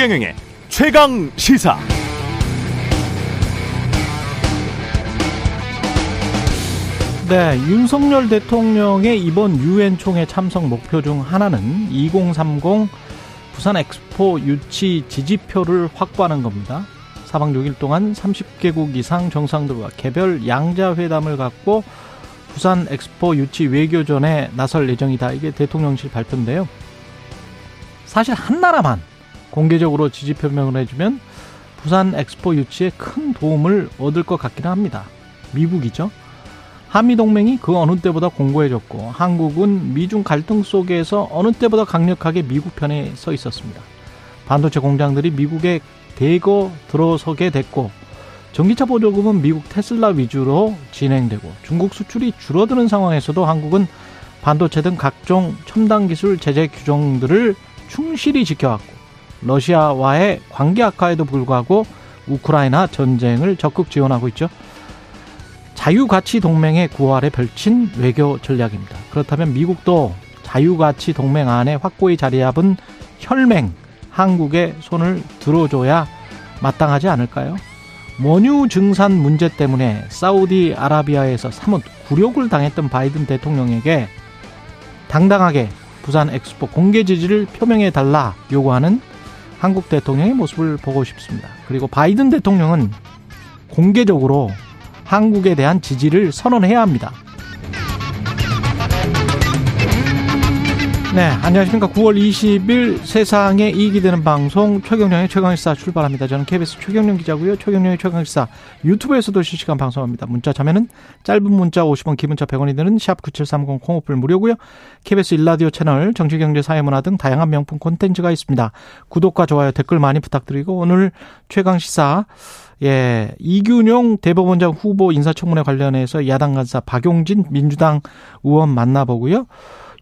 최경영의 최강 시사. 네, 윤석열 대통령의 이번 유엔 총회 참석 목표 중 하나는 2030 부산 엑스포 유치 지지표를 확보하는 겁니다. 사방 6일 동안 30개국 이상 정상들과 개별 양자 회담을 갖고 부산 엑스포 유치 외교전에 나설 예정이다. 이게 대통령실 발표인데요. 사실 한 나라만 공개적으로 지지 표명을 해주면 부산 엑스포 유치에 큰 도움을 얻을 것 같기는 합니다. 미국이죠. 한미 동맹이 그 어느 때보다 공고해졌고 한국은 미중 갈등 속에서 어느 때보다 강력하게 미국 편에 서 있었습니다. 반도체 공장들이 미국에 대거 들어서게 됐고 전기차 보조금은 미국 테슬라 위주로 진행되고 중국 수출이 줄어드는 상황에서도 한국은 반도체 등 각종 첨단 기술 제재 규정들을 충실히 지켜왔고 러시아와의 관계 악화에도 불구하고 우크라이나 전쟁을 적극 지원하고 있죠. 자유가치 동맹의 구활에 펼친 외교 전략입니다. 그렇다면 미국도 자유가치 동맹 안에 확고히 자리 잡은 혈맹 한국에 손을 들어줘야 마땅하지 않을까요? 원유 증산 문제 때문에 사우디 아라비아에서 사뭇 굴욕을 당했던 바이든 대통령에게 당당하게 부산 엑스포 공개 지지를 표명해 달라 요구하는 한국 대통령의 모습을 보고 싶습니다. 그리고 바이든 대통령은 공개적으로 한국에 대한 지지를 선언해야 합니다. 네, 안녕하십니까. 9월 20일 세상에 이익이 되는 방송 최경령의 최강시사 출발합니다. 저는 KBS 최경령 기자고요. 최경령의 최강시사 유튜브에서도 실시간 방송합니다. 문자 참여는 짧은 문자 50원, 기본자 100원이 드는 샵 9730 콩오플 무료고요. KBS 일라디오 채널 정치 경제 사회문화 등 다양한 명품 콘텐츠가 있습니다. 구독과 좋아요, 댓글 많이 부탁드리고 오늘 최강시사 예, 이균용 대법원장 후보 인사청문회 관련해서 야당 간사 박용진 민주당 의원 만나보고요.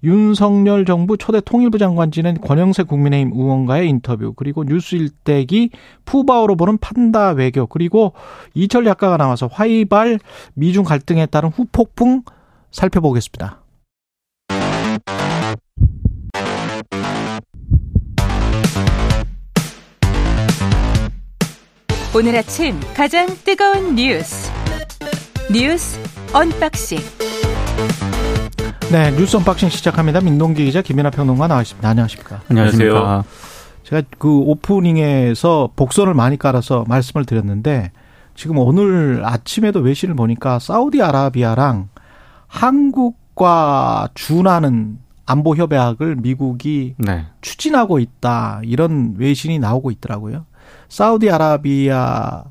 윤석열 정부 초대 통일부 장관 지낸 권영세 국민의힘 의원과의 인터뷰 그리고 뉴스 일대기 푸바오로 보는 판다 외교 그리고 이철 작가가 나와서 화웨이발 미중 갈등에 따른 후폭풍 살펴보겠습니다. 오늘 아침 가장 뜨거운 뉴스 뉴스 unboxing 네, 뉴스 unboxing 시작합니다. 민동기 기자 김연아 평론가 나와있습니다. 안녕하십니까? 안녕하십니까? 제가 그 오프닝에서 복선을 많이 깔아서 말씀을 드렸는데 지금 오늘 아침에도 외신을 보니까 사우디아라비아랑 한국과 준하는 안보 협약을 미국이 네. 추진하고 있다 이런 외신이 나오고 있더라고요. 사우디아라비아와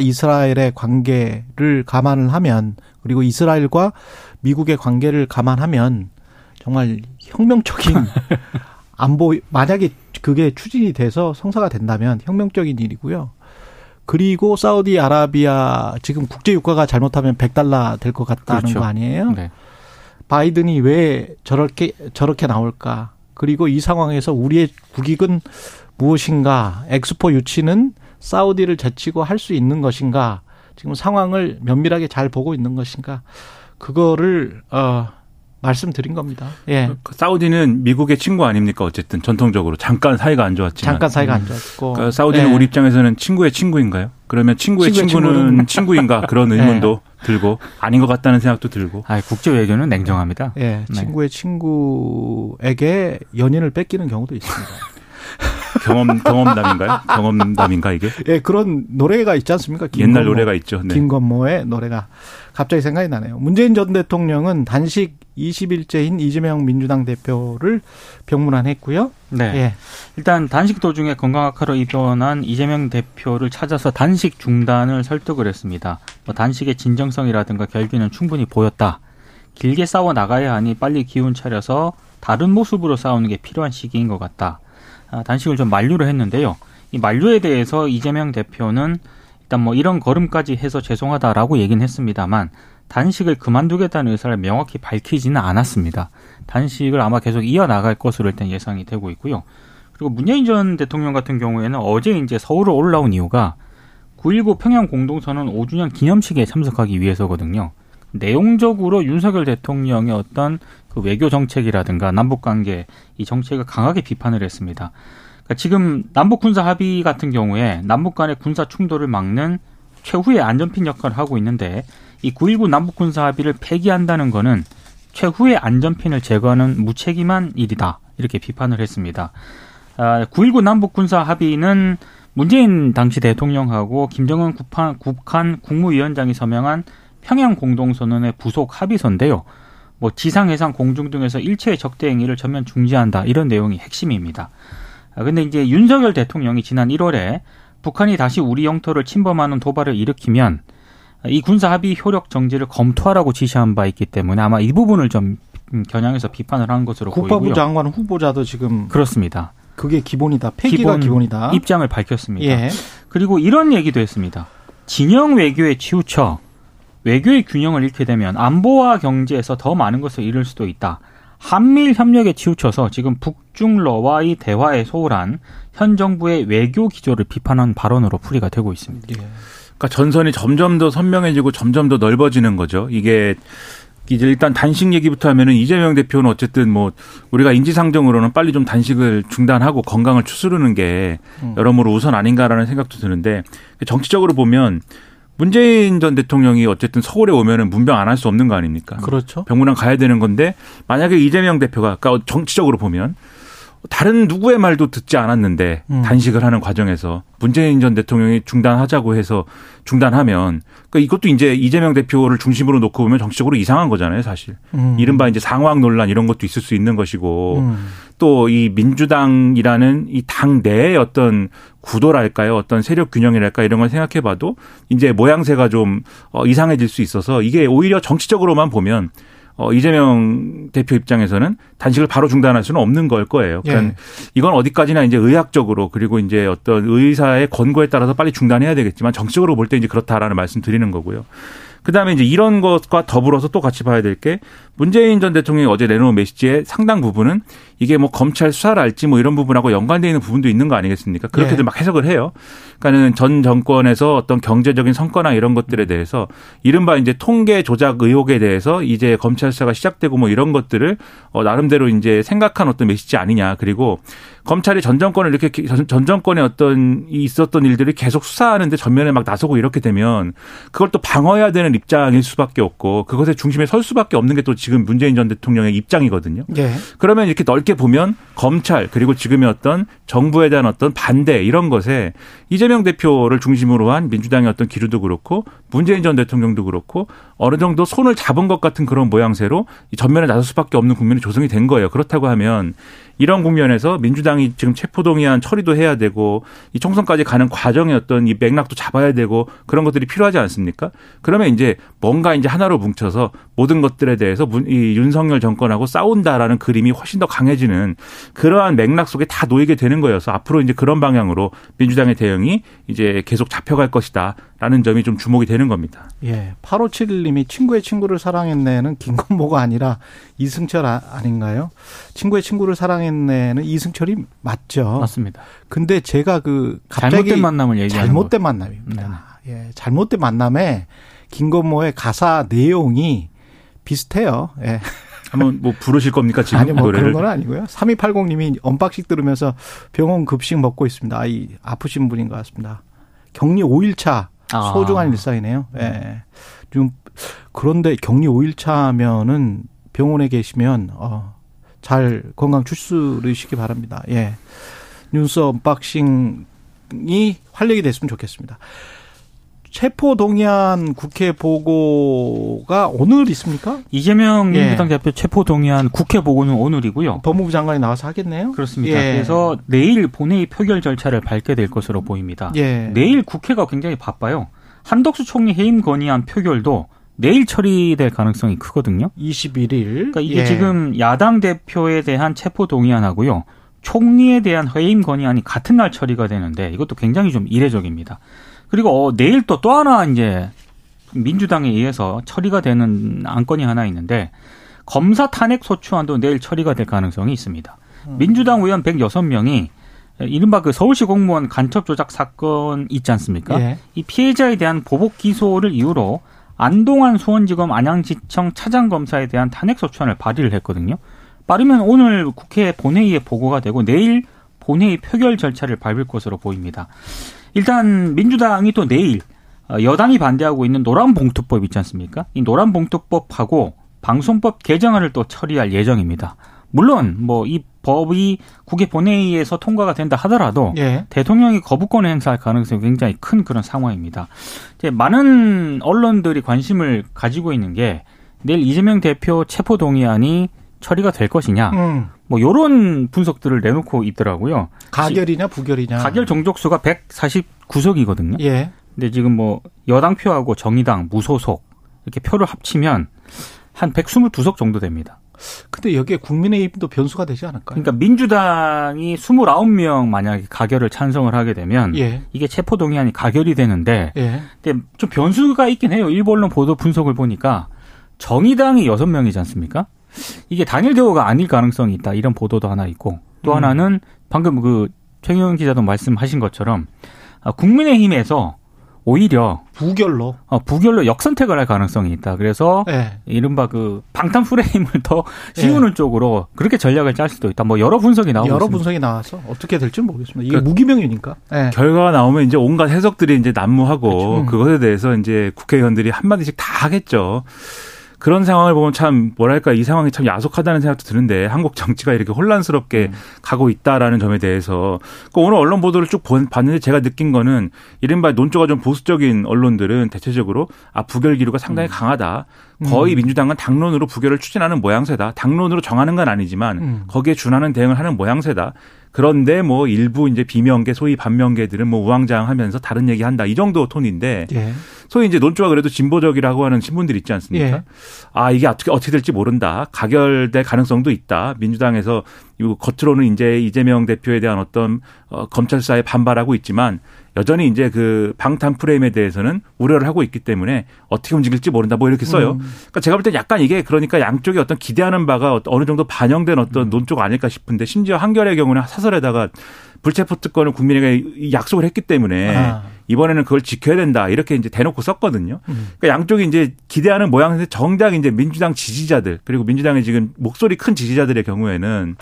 이스라엘의 관계를 감안을 하면 그리고 이스라엘과 미국의 관계를 감안하면 정말 혁명적인 안보 만약에 그게 추진이 돼서 성사가 된다면 혁명적인 일이고요. 그리고 사우디아라비아 지금 국제 유가가 잘못하면 100달러 될 것 같다는 그렇죠. 거 아니에요? 네. 바이든이 왜 저렇게 저렇게 나올까? 그리고 이 상황에서 우리의 국익은 무엇인가? 엑스포 유치는 사우디를 제치고 할 수 있는 것인가? 지금 상황을 면밀하게 잘 보고 있는 것인가? 그거를 어 말씀드린 겁니다. 예. 그 사우디는 미국의 친구 아닙니까? 어쨌든 전통적으로 잠깐 사이가 안 좋았지만 잠깐 사이가 안 좋았고 그러니까 사우디는 예. 우리 입장에서는 친구의 친구인가요? 그러면 친구의, 친구의 친구는 친구인가 그런 예. 의문도 예. 들고 아닌 것 같다는 생각도 들고. 아, 국제 외교는 냉정합니다. 예, 네. 친구의 친구에게 연인을 뺏기는 경우도 있습니다. 경험 경험담인가요? 경험담인가 이게? 예, 그런 노래가 있지 않습니까? 옛날 노래가 있죠. 네. 김건모의 노래가 갑자기 생각이 나네요. 문재인 전 대통령은 단식 20일째인 이재명 민주당 대표를 병문안했고요. 네. 예. 일단 단식 도중에 건강악화로 입원한 이재명 대표를 찾아서 단식 중단을 설득을 했습니다. 뭐 단식의 진정성이라든가 결기는 충분히 보였다. 길게 싸워 나가야 하니 빨리 기운 차려서 다른 모습으로 싸우는 게 필요한 시기인 것 같다. 아, 단식을 좀 만류를 했는데요. 이 만류에 대해서 이재명 대표는 일단 뭐 이런 걸음까지 해서 죄송하다라고 얘기는 했습니다만 단식을 그만두겠다는 의사를 명확히 밝히지는 않았습니다. 단식을 아마 계속 이어나갈 것으로 일단 예상이 되고 있고요. 그리고 문재인 전 대통령 같은 경우에는 어제 이제 서울로 올라온 이유가 9.19 평양 공동선언 5주년 기념식에 참석하기 위해서거든요. 내용적으로 윤석열 대통령의 어떤 그 외교 정책이라든가 남북 관계 이 정책을 강하게 비판을 했습니다. 그러니까 지금 남북 군사 합의 같은 경우에 남북 간의 군사 충돌을 막는 최후의 안전핀 역할을 하고 있는데 이 9.19 남북 군사 합의를 폐기한다는 거는 최후의 안전핀을 제거하는 무책임한 일이다. 이렇게 비판을 했습니다. 9.19 아, 남북 군사 합의는 문재인 당시 대통령하고 김정은 국한, 국한 국무위원장이 서명한 평양 공동선언의 부속 합의서인데요. 뭐 지상, 해상, 공중 등에서 일체의 적대 행위를 전면 중지한다 이런 내용이 핵심입니다. 아, 근데 이제 윤석열 대통령이 지난 1월에 북한이 다시 우리 영토를 침범하는 도발을 일으키면 이 군사 합의 효력 정지를 검토하라고 지시한 바 있기 때문에 아마 이 부분을 좀 겨냥해서 비판을 한 것으로 국방부 보이고요. 장관 후보자도 지금 그렇습니다. 그게 기본이다. 폐기가 기본 이다 입장을 밝혔습니다. 예. 그리고 이런 얘기도 했습니다. 진영 외교에 치우쳐 외교의 균형을 잃게 되면 안보와 경제에서 더 많은 것을 잃을 수도 있다. 한미일 협력에 치우쳐서 지금 북중러와의 대화에 소홀한 현 정부의 외교 기조를 비판한 발언으로 풀이가 되고 있습니다. 예. 그러니까 전선이 점점 더 선명해지고 점점 더 넓어지는 거죠. 이게 이제 일단 단식 얘기부터 하면은 이재명 대표는 어쨌든 뭐 우리가 인지상정으로는 빨리 좀 단식을 중단하고 건강을 추스르는 게 음. 여러모로 우선 아닌가라는 생각도 드는데 정치적으로 보면 문재인 전 대통령이 어쨌든 서울에 오면은 문병 안 할 수 없는 거 아닙니까? 그렇죠. 병문안 가야 되는 건데 만약에 이재명 대표가 그러니까 정치적으로 보면 다른 누구의 말도 듣지 않았는데 음. 단식을 하는 과정에서 문재인 전 대통령이 중단하자고 해서 중단하면 그러니까 이것도 이제 이재명 대표를 중심으로 놓고 보면 정치적으로 이상한 거잖아요, 사실. 음. 이른바 이제 상황 논란 이런 것도 있을 수 있는 것이고 음. 또이 민주당이라는 이 당 내의 어떤 구도랄까요? 어떤 세력 균형이랄까 이런 걸 생각해 봐도 이제 모양새가 좀 어, 이상해질 수 있어서 이게 오히려 정치적으로만 보면 어, 이재명 대표 입장에서는 단식을 바로 중단할 수는 없는 걸 거예요. 그러니까 예. 이건 어디까지나 이제 의학적으로 그리고 이제 어떤 의사의 권고에 따라서 빨리 중단해야 되겠지만 정치적으로 볼 때 이제 그렇다라는 말씀 드리는 거고요. 그다음에 이제 이런 것과 더불어서 또 같이 봐야 될 게 문재인 전 대통령이 어제 내놓은 메시지의 상당 부분은 이게 뭐 검찰 수사를알지 뭐 이런 부분하고 연관되어 있는 부분도 있는 거 아니겠습니까? 그렇게들 네. 막 해석을 해요. 그러니까는 전 정권에서 어떤 경제적인 성과나 이런 것들에 대해서 이른바 이제 통계 조작 의혹에 대해서 이제 검찰 수사가 시작되고 뭐 이런 것들을 어 나름대로 이제 생각한 어떤 메시지 아니냐. 그리고 검찰이 전 정권을 이렇게 전 정권의 어떤 있었던 일들을 계속 수사하는데 전면에 막 나서고 이렇게 되면 그걸 또 방어해야 되는 입장일 수밖에 없고 그것의 중심에 설 수밖에 없는 게 또 지금 문재인 전 대통령의 입장이거든요. 네. 그러면 이렇게 넓게 보면 검찰 그리고 지금의 어떤 정부에 대한 어떤 반대 이런 것에 이재명 대표를 중심으로 한 민주당의 어떤 기류도 그렇고 문재인 전 대통령도 그렇고 어느 정도 손을 잡은 것 같은 그런 모양새로 전면에 나설 수밖에 없는 국면이 조성이 된 거예요. 그렇다고 하면 이런 국면에서 민주당이 지금 체포동의안 처리도 해야 되고 이 총선까지 가는 과정의 어떤 이 맥락도 잡아야 되고 그런 것들이 필요하지 않습니까? 그러면 이제 뭔가 이제 하나로 뭉쳐서 모든 것들에 대해서 이 윤석열 정권하고 싸운다라는 그림이 훨씬 더 강해지는 그러한 맥락 속에 다 놓이게 되는 거여서 앞으로 이제 그런 방향으로 민주당의 대응이 이제 계속 잡혀갈 것이다. 라는 점이 좀 주목이 되는 겁니다. 예. 8571님이 친구의 친구를 사랑했네는 김건모가 아니라 이승철 아, 닌가요 친구의 친구를 사랑했네는 이승철이 맞죠. 맞습니다. 근데 제가 그 갑자기 잘못된 만남을 얘기하는 잘못된 거. 만남입니다. 네. 예. 잘못된 만남에 김건모의 가사 내용이 비슷해요. 예. 한번 뭐 부르실 겁니까 지금 아니 뭐 노래를? 그런 건 아니고요. 3280님이 언박싱 들으면서 병원 급식 먹고 있습니다. 아이 아프신 분인 것 같습니다. 격리 5일차 아. 소중한 일상이네요. 예. 네. 좀 그런데 격리 5일차면은 병원에 계시면 어, 잘 건강 추스르시기 바랍니다. 예. 뉴스 언박싱이 활력이 됐으면 좋겠습니다. 체포 동의안 국회 보고가 오늘 있습니까? 이재명 예. 민주당 대표 체포 동의안 국회 보고는 오늘이고요. 법무부 장관이 나와서 하겠네요. 그렇습니다. 예. 그래서 내일 본회의 표결 절차를 밟게 될 것으로 보입니다. 예. 내일 국회가 굉장히 바빠요. 한덕수 총리 해임 건의안 표결도 내일 처리될 가능성이 크거든요. 21일. 그러니까 이게 예. 지금 야당 대표에 대한 체포 동의안하고요. 총리에 대한 해임 건의안이 같은 날 처리가 되는데 이것도 굉장히 좀 이례적입니다. 그리고 어, 내일 또 또 하나 이제 민주당에 의해서 처리가 되는 안건이 하나 있는데 검사 탄핵 소추안도 내일 처리가 될 가능성이 있습니다. 음. 민주당 의원 106명이 이른바 그 서울시 공무원 간첩 조작 사건 있지 않습니까? 예. 이 피해자에 대한 보복 기소를 이유로 안동안 수원지검 안양지청 차장검사에 대한 탄핵 소추안을 발의를 했거든요. 빠르면 오늘 국회 본회의에 보고가 되고 내일 본회의 표결 절차를 밟을 것으로 보입니다. 일단 민주당이 또 내일 어, 여당이 반대하고 있는 노란봉투법 있지 않습니까? 이 노란봉투법하고 방송법 개정안을 또 처리할 예정입니다. 물론 뭐 이 법이 국회 본회의에서 통과가 된다 하더라도 예. 대통령이 거부권을 행사할 가능성이 굉장히 큰 그런 상황입니다. 이제 많은 언론들이 관심을 가지고 있는 게 내일 이재명 대표 체포 동의안이 처리가 될 것이냐, 음. 뭐 요런 분석들을 내놓고 있더라고요. 가결이냐 부결이냐. 가결 정족수가 149석이거든요. 예. 근데 지금 뭐 여당 표하고 정의당, 무소속 이렇게 표를 합치면 한 122석 정도 됩니다. 근데 여기에 국민의힘도 변수가 되지 않을까요? 그러니까 민주당이 29명 만약에 가결을 찬성을 하게 되면 예. 이게 체포 동의안이 가결이 되는데 예. 근데 좀 변수가 있긴 해요. 일부 언론 보도 분석을 보니까 정의당이 6명이지 않습니까? 이게 단일 대우가 아닐 가능성이 있다. 이런 보도도 하나 있고 또 음. 하나는 방금 그 최경영 기자도 말씀하신 것처럼 아, 국민의힘에서 오히려 부결로. 어, 부결로 역선택을 할 가능성이 있다. 그래서 예. 이른바 그 방탄 프레임을 더 씌우는 쪽으로 그렇게 전략을 짤 수도 있다. 뭐 여러 분석이 나오고 여러 있습니다. 분석이 나와서 어떻게 될지 는 모르겠습니다. 이게 그러니까 무기명이니까. 예. 결과가 나오면 이제 온갖 해석들이 이제 난무하고 그렇죠. 그것에 대해서 이제 국회의원들이 한 마디씩 다 하겠죠. 그런 상황을 보면 참 뭐랄까 이 상황이 참 야속하다는 생각도 드는데 한국 정치가 이렇게 혼란스럽게 가고 있다라는 점에 대해서 그 오늘 언론 보도를 쭉 본- 봤는데 제가 느낀 거는 이른바 논조가 좀 보수적인 언론들은 대체적으로 아 부결 기류가 상당히 강하다. 거의 민주당은 당론으로 부결을 추진하는 모양새다. 당론으로 정하는 건 아니지만 음. 거기에 준하는 대응을 하는 모양새다. 그런데 뭐 일부 이제 비명계 소위 반명계들은 뭐 우왕좌왕하면서 다른 얘기한다 이 정도 톤인데 예. 소위 이제 논조가 그래도 진보적이라고 하는 신분들 있지 않습니까? 예. 아 이게 어떻게 어떻게 될지 모른다. 가결될 가능성도 있다. 민주당에서 이 겉으로는 이제 이재명 대표에 대한 어떤 어, 검찰 수사에 반발하고 있지만 여전히 이제 그 방탄 프레임에 대해서는 우려를 하고 있기 때문에 어떻게 움직일지 모른다. 뭐 이렇게 써요. 음. 그러니까 제가 볼 때 약간 이게 그러니까 양쪽이 어떤 기대하는 바가 어느 정도 반영된 어떤 논조가 아닐까 싶은데 심지어 한결의 경우는 사설에다가 불체포 특권을 국민에게 약속을 했기 때문에 아. 이번에는 그걸 지켜야 된다 이렇게 이제 대놓고 썼거든요. 음. 그러니까 양쪽이 이제 기대하는 모양인데 정작 이제 민주당 지지자들 그리고 민주당의 지금 목소리 큰 지지자들의 경우에는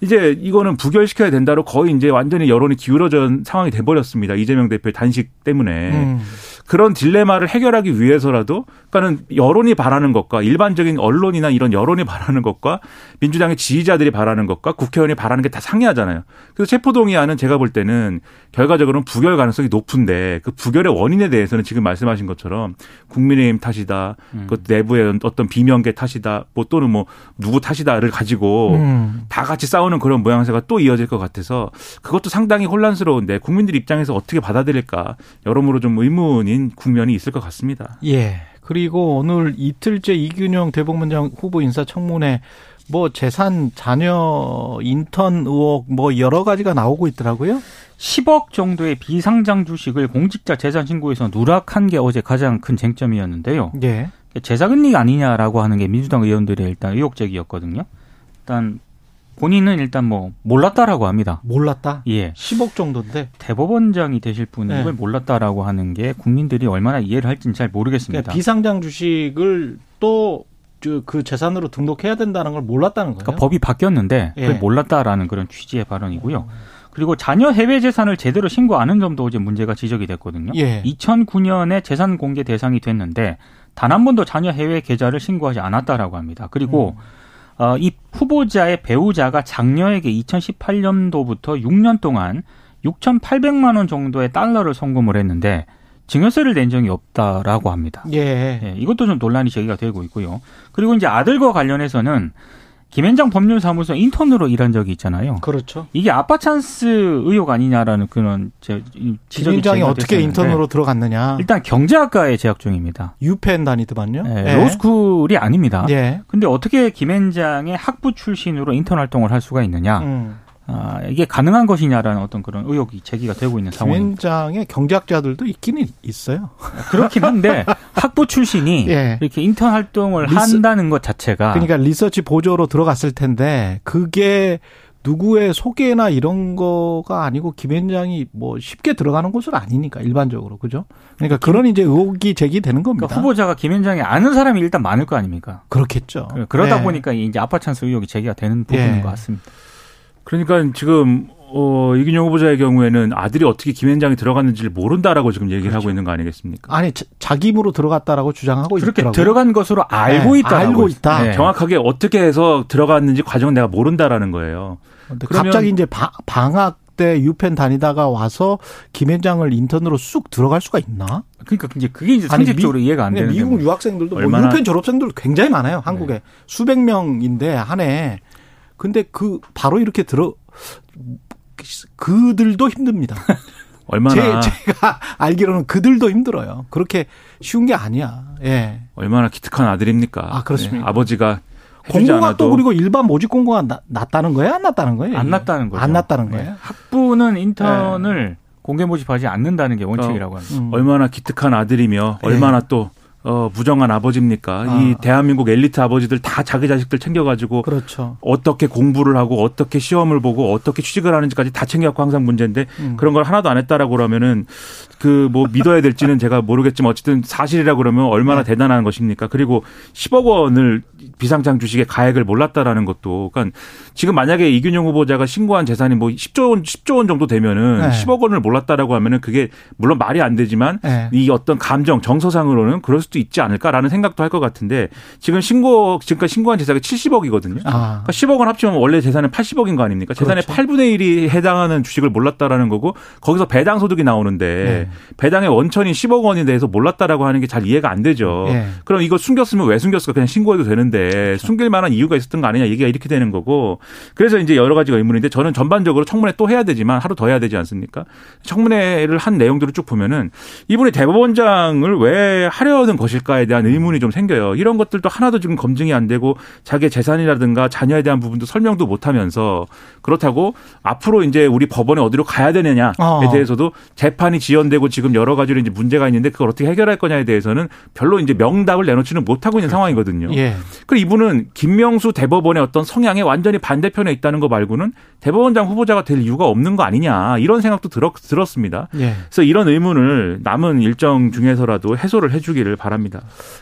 이제 이거는 부결시켜야 된다로 거의 이제 완전히 여론이 기울어진 상황이 돼버렸습니다. 이재명 대표의 단식 때문에. 음. 그런 딜레마를 해결하기 위해서라도 그러니까는 여론이 바라는 것과 일반적인 언론이나 이런 여론이 바라는 것과 민주당의 지지자들이 바라는 것과 국회의원이 바라는 게 다 상이하잖아요. 그래서 체포동의안은 제가 볼 때는 결과적으로는 부결 가능성이 높은데 그 부결의 원인에 대해서는 지금 말씀하신 것처럼 국민의힘 탓이다. 그 내부의 어떤 비명계 탓이다. 뭐 또는 뭐 누구 탓이다를 가지고 음. 다 같이 싸우는 그런 모양새가 또 이어질 것 같아서 그것도 상당히 혼란스러운데 국민들 입장에서 어떻게 받아들일까 여러모로 좀 의문 인 국면이 있을 것 같습니다. 예. 그리고 오늘 이틀째 이균영 대법원장 후보 인사청문회 뭐 재산 자녀 인턴 의혹 뭐 여러 가지가 나오고 있더라고요. 10억 정도의 비상장 주식을 공직자 재산 신고에서 누락한 게 어제 가장 큰 쟁점이었는데요. 예. 재산은닉 아니냐라고 하는 게 민주당 의원들의 일단 의혹 제기였거든요. 일단 본인은 일단 뭐 몰랐다라고 합니다. 몰랐다. 예. 10억 정도인데 대법원장이 되실 분이 네. 이걸 몰랐다라고 하는 게 국민들이 얼마나 이해를 할지는 잘 모르겠습니다. 그러니까 비상장 주식을 또 그 재산으로 등록해야 된다는 걸 몰랐다는 거예요. 그러니까 법이 바뀌었는데 그걸 예. 몰랐다라는 그런 취지의 발언이고요. 그리고 자녀 해외 재산을 제대로 신고 안 한 점도 어제 문제가 지적이 됐거든요. 예. 2009년에 재산 공개 대상이 됐는데 단 한 번도 자녀 해외 계좌를 신고하지 않았다라고 합니다. 그리고 어, 이 후보자의 배우자가 장녀에게 2018년도부터 6년 동안 6,800만 원 정도의 달러를 송금을 했는데 증여세를 낸 적이 없다라고 합니다. 예. 예, 이것도 좀 논란이 제기가 되고 있고요. 그리고 이제 아들과 관련해서는 김현장 법률사무소 인턴으로 일한 적이 있잖아요. 그렇죠. 이게 아빠 찬스 의혹 아니냐라는 그런 제- 지적이 제기가 어떻게 인턴으로 들어갔느냐. 일단 경제학과에 재학 중입니다. 유펜 다니더만요. 예, 로스쿨이 아닙니다. 예. 근데 어떻게 김현장의 학부 출신으로 인턴 활동을 할 수가 있느냐? 음. 아, 이게 가능한 것이냐라는 어떤 그런 의혹이 제기가 되고 있는 상황입니다. 김현장의 경제학자들도 있기는 있어요. 그렇긴 한데 학부 출신이 예. 이렇게 인턴 활동을 리스- 한다는 것 자체가 그러니까 리서치 보조로 들어갔을 텐데 그게 누구의 소개나 이런 거가 아니고 김앤장이 뭐 쉽게 들어가는 곳은 아니니까 일반적으로 그죠? 그러니까 그런 이제 의혹이 제기되는 겁니다. 그러니까 후보자가 김앤장이 아는 사람이 일단 많을 거 아닙니까? 그렇겠죠. 그러다 네. 보니까 이제 아빠 찬스 의혹이 제기가 되는 부분인 예. 것 같습니다. 그러니까 지금 어, 이균용 후보자의 경우에는 아들이 어떻게 김앤장에 들어갔는지를 모른다라고 지금 얘기를 그렇죠. 하고 있는 거 아니겠습니까? 아니 자, 자기 힘으로 들어갔다라고 주장하고 그렇게 있더라고요. 들어간 것으로 알고 네, 있다. 알고 있다. 네. 정확하게 어떻게 해서 들어갔는지 과정은 내가 모른다라는 거예요. 갑자기 이제 바- 방학 때 유펜 다니다가 와서 김현장을 인턴으로 쑥 들어갈 수가 있나? 그러니까 이제 그게 이제 아니, 상식적으로 이해가 안 되는 미국 게 뭐- 유학생들도 뭐 얼마나- 유펜 졸업생들 굉장히 많아요. 한국에 수백 명인데 한 해. 근데 그 바로 이렇게 들어 그들도 힘듭니다. 얼마나 제, 제가 알기로는 그들도 힘들어요. 그렇게 쉬운 게 아니야. 예. 얼마나 기특한 아들입니까? 네, 아, 그렇습니까? 아버지가 해주지 공공학도 않아도 그리고 일반 모집 공고가 나- 낮다는 거예요? 안 낮다는 거예요? 안 이게? 났다는 거죠. 안 낮다는 네. 거예요? 학부는 인턴을 공개 모집하지 않는다는 게 원칙이라고 합니다. 음. 얼마나 기특한 아들이며 예. 얼마나 또 어, 부정한 아버지입니까? 아. 이 대한민국 엘리트 아버지들 다 자기 자식들 챙겨가지고 그렇죠. 어떻게 공부를 하고 어떻게 시험을 보고 어떻게 취직을 하는지까지 다 챙겨갖고 항상 문제인데 음. 그런 걸 하나도 안 했다라고 그러면은 그 뭐 믿어야 될지는 제가 모르겠지만 어쨌든 사실이라고 그러면 얼마나 네. 대단한 것입니까? 그리고 10억 원을 비상장 주식의 가액을 몰랐다라는 것도 그러니까 지금 만약에 이균용 후보자가 신고한 재산이 뭐 10조 원 10조 원 정도 되면은 네. 10억 원을 몰랐다라고 하면은 그게 물론 말이 안 되지만 예. 이 어떤 감정 정서상으로는 그럴 수도 있지 않을까라는 생각도 할 것 같은데 지금 신고 지금까지 신고한 재산이 70억이거든요. 아. 그러니까 10억 원 합치면 원래 재산은 80억인 거 아닙니까? 재산의 그렇죠. 8분의 1이 해당하는 주식을 몰랐다라는 거고 거기서 배당 소득이 나오는데 네. 배당의 원천이 10억 원에 대해서 몰랐다라고 하는 게 잘 이해가 안 되죠. 예. 그럼 이거 숨겼으면 왜 숨겼을까? 그냥 신고해도 되는데 숨길 만한 이유가 있었던 거 아니냐 얘기가 이렇게 되는 거고 그래서 이제 여러 가지가 의문인데 저는 전반적으로 청문회 또 해야 되지만 하루 더 해야 되지 않습니까? 청문회를 한 내용들을 쭉 보면은 이분이 대법원장을 왜 하려는 것일까에 대한 의문이 좀 생겨요. 이런 것들도 하나도 지금 검증이 안 되고 자기의 재산이라든가 자녀에 대한 부분도 설명도 못 하면서 그렇다고 앞으로 이제 우리 법원에 어디로 가야 되느냐에 어. 대해서도 재판이 지연되고 지금 여러 가지로 이제 문제가 있는데 그걸 어떻게 해결할 거냐에 대해서는 별로 이제 명답을 내놓지는 못하고 있는 상황이거든요. 예. 그리고 이분은 김명수 대법원의 어떤 성향에 완전히 반대편에 있다는 거 말고는 대법원장 후보자가 될 이유가 없는 거 아니냐 이런 생각도 들었, 들었습니다. 예. 그래서 이런 의문을 남은 일정 중에서라도 해소를 해주기를 바랍니다.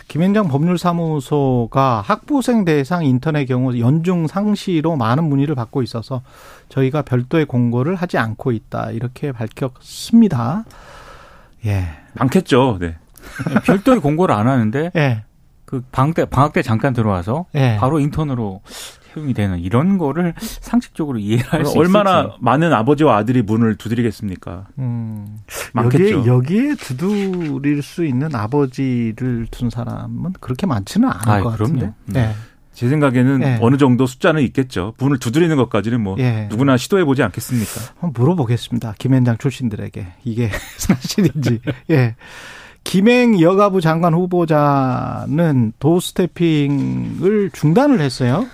김현장 법률사무소가 학부생 대상 인턴의 경우 연중 상시로 많은 문의를 받고 있어서 저희가 별도의 공고를 하지 않고 있다 이렇게 밝혔습니다. 예. 많겠죠. 네. 별도의 공고를 안 하는데 예. 그 방학 때 방학 때 잠깐 들어와서 예. 바로 인턴으로 채용이 되는 이런 거를 상식적으로 이해를 할수 얼마나 있을지. 많은 아버지와 아들이 문을 두드리겠습니까? 음. 많겠죠. 여기에, 여기에 두드릴 수 있는 아버지를 둔 사람은 그렇게 많지는 않을 아이, 것 그럼요. 같은데. 음. 예. 제 생각에는 네. 어느 정도 숫자는 있겠죠. 문을 두드리는 것까지는 뭐 예. 누구나 시도해 보지 않겠습니까? 한번 물어보겠습니다. 김현장 출신들에게 이게 사실인지. 예. 김행 여가부 장관 후보자는 도스태핑을 중단을 했어요.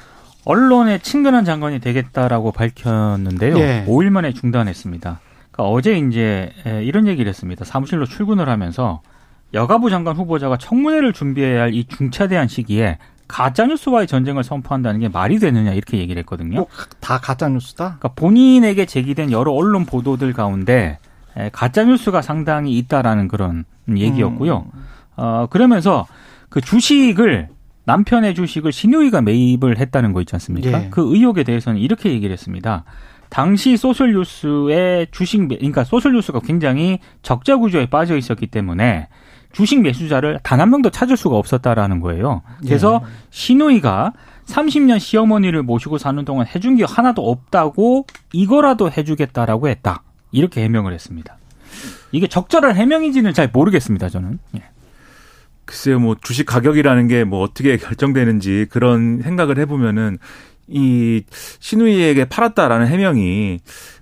언론에 친근한 장관이 되겠다라고 밝혔는데요. 예. 5일 만에 중단했습니다. 그러니까 어제 이제 에, 이런 얘기를 했습니다. 사무실로 출근을 하면서 여가부 장관 후보자가 청문회를 준비해야 할 이 중차대한 시기에 가짜뉴스와의 전쟁을 선포한다는 게 말이 되느냐 이렇게 얘기를 했거든요. 꼭다 가짜 뉴스다. 그러니까 본인에게 제기된 여러 언론 보도들 가운데 에, 가짜뉴스가 상당히 있다라는 그런 얘기였고요. 음. 어, 그러면서 그 주식을 남편의 주식을 신우이가 매입을 했다는 거 있지 않습니까? 예. 그 의혹에 대해서는 이렇게 얘기를 했습니다. 당시 소셜뉴스의 주식, 매, 그러니까 소셜뉴스가 굉장히 적자 구조에 빠져 있었기 때문에 주식 매수자를 단 한 명도 찾을 수가 없었다라는 거예요. 그래서 예. 신우이가 30년 시어머니를 모시고 사는 동안 해준 게 하나도 없다고 이거라도 해주겠다라고 했다. 이렇게 해명을 했습니다. 이게 적절한 해명인지는 잘 모르겠습니다, 저는. 예. 글쎄요, 뭐 주식 가격이라는 게 뭐 어떻게 결정되는지 그런 생각을 해보면은 이 신우이에게 팔았다라는 해명이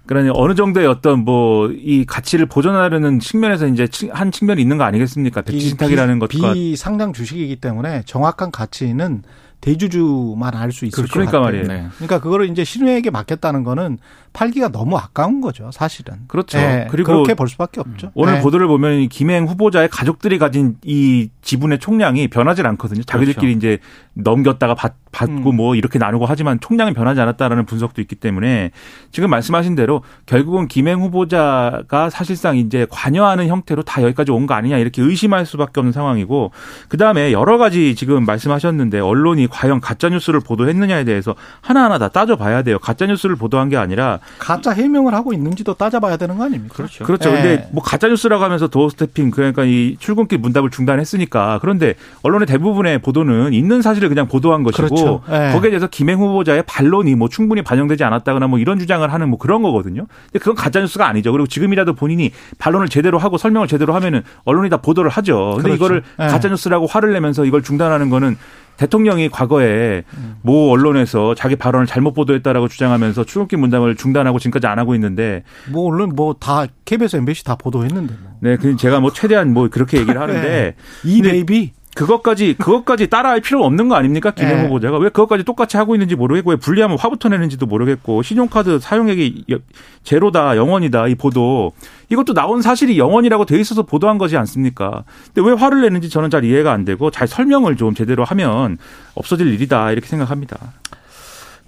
그러니 어느 정도의 어떤 뭐 이 가치를 보존하려는 측면에서 이제 치- 한 측면이 있는 거 아니겠습니까? 백지 신탁이라는 비, 것과 비상장 주식이기 때문에 정확한 가치는 대주주만 알 수 있을 그러니까 것 같아요. 말이에요. 네. 그러니까 그거를 이제 신우에게 맡겼다는 거는 팔기가 너무 아까운 거죠, 사실은. 그렇죠. 예, 그리고 그렇게 볼 수밖에 없죠. 오늘 예. 보도를 보면 이 김행 후보자의 가족들이 가진 이 지분의 총량이 변하지 않거든요. 자기들끼리 이제 넘겼다가 받, 받고 음. 뭐 이렇게 나누고 하지만 총량은 변하지 않았다라는 분석도 있기 때문에 지금 말씀하신 대로 결국은 김행 후보자가 사실상 이제 관여하는 형태로 다 여기까지 온 거 아니냐 이렇게 의심할 수밖에 없는 상황이고 그 다음에 여러 가지 지금 말씀하셨는데 언론이 과연 가짜 뉴스를 보도했느냐에 대해서 하나하나 다 따져봐야 돼요. 가짜 뉴스를 보도한 게 아니라 가짜 해명을 하고 있는지도 따져봐야 되는 거 아닙니까? 그렇죠. 그렇죠. 예. 근데 뭐 가짜 뉴스라고 하면서 doorstepping 그러니까 이 출근길 문답을 중단했으니까 그런데 언론의 대부분의 보도는 있는 사실을 그냥 보도한 것이고 그렇죠. 예. 거기에 대해서 김행 후보자의 반론이 뭐 충분히 반영되지 않았다거나 뭐 이런 주장을 하는 뭐 그런 거거든요. 근데 그건 가짜 뉴스가 아니죠. 그리고 지금이라도 본인이 반론을 제대로 하고 설명을 제대로 하면은 언론이 다 보도를 하죠. 근데 그렇죠. 이거를 예. 가짜 뉴스라고 화를 내면서 이걸 중단하는 거는 대통령이 과거에 음. 모 언론에서 자기 발언을 잘못 보도했다라고 주장하면서 출근길 문답을 중단하고 지금까지 안 하고 있는데 뭐 언론 뭐 다 KBS, MBC 다 보도했는데 뭐. 네, 그 제가 뭐 최대한 뭐 그렇게 얘기를 하는데 네. 이 베이비 그것까지 그것까지 따라할 필요가 없는 거 아닙니까? 김행 네. 후보자가 왜 그것까지 똑같이 하고 있는지 모르겠고 왜 불리하면 화부터 내는지도 모르겠고 신용카드 사용액이 여- 제로다 0원이다 이 보도 이것도 나온 사실이 0원이라고 돼 있어서 보도한 거지 않습니까? 근데 왜 화를 내는지 저는 잘 이해가 안 되고 잘 설명을 좀 제대로 하면 없어질 일이다 이렇게 생각합니다.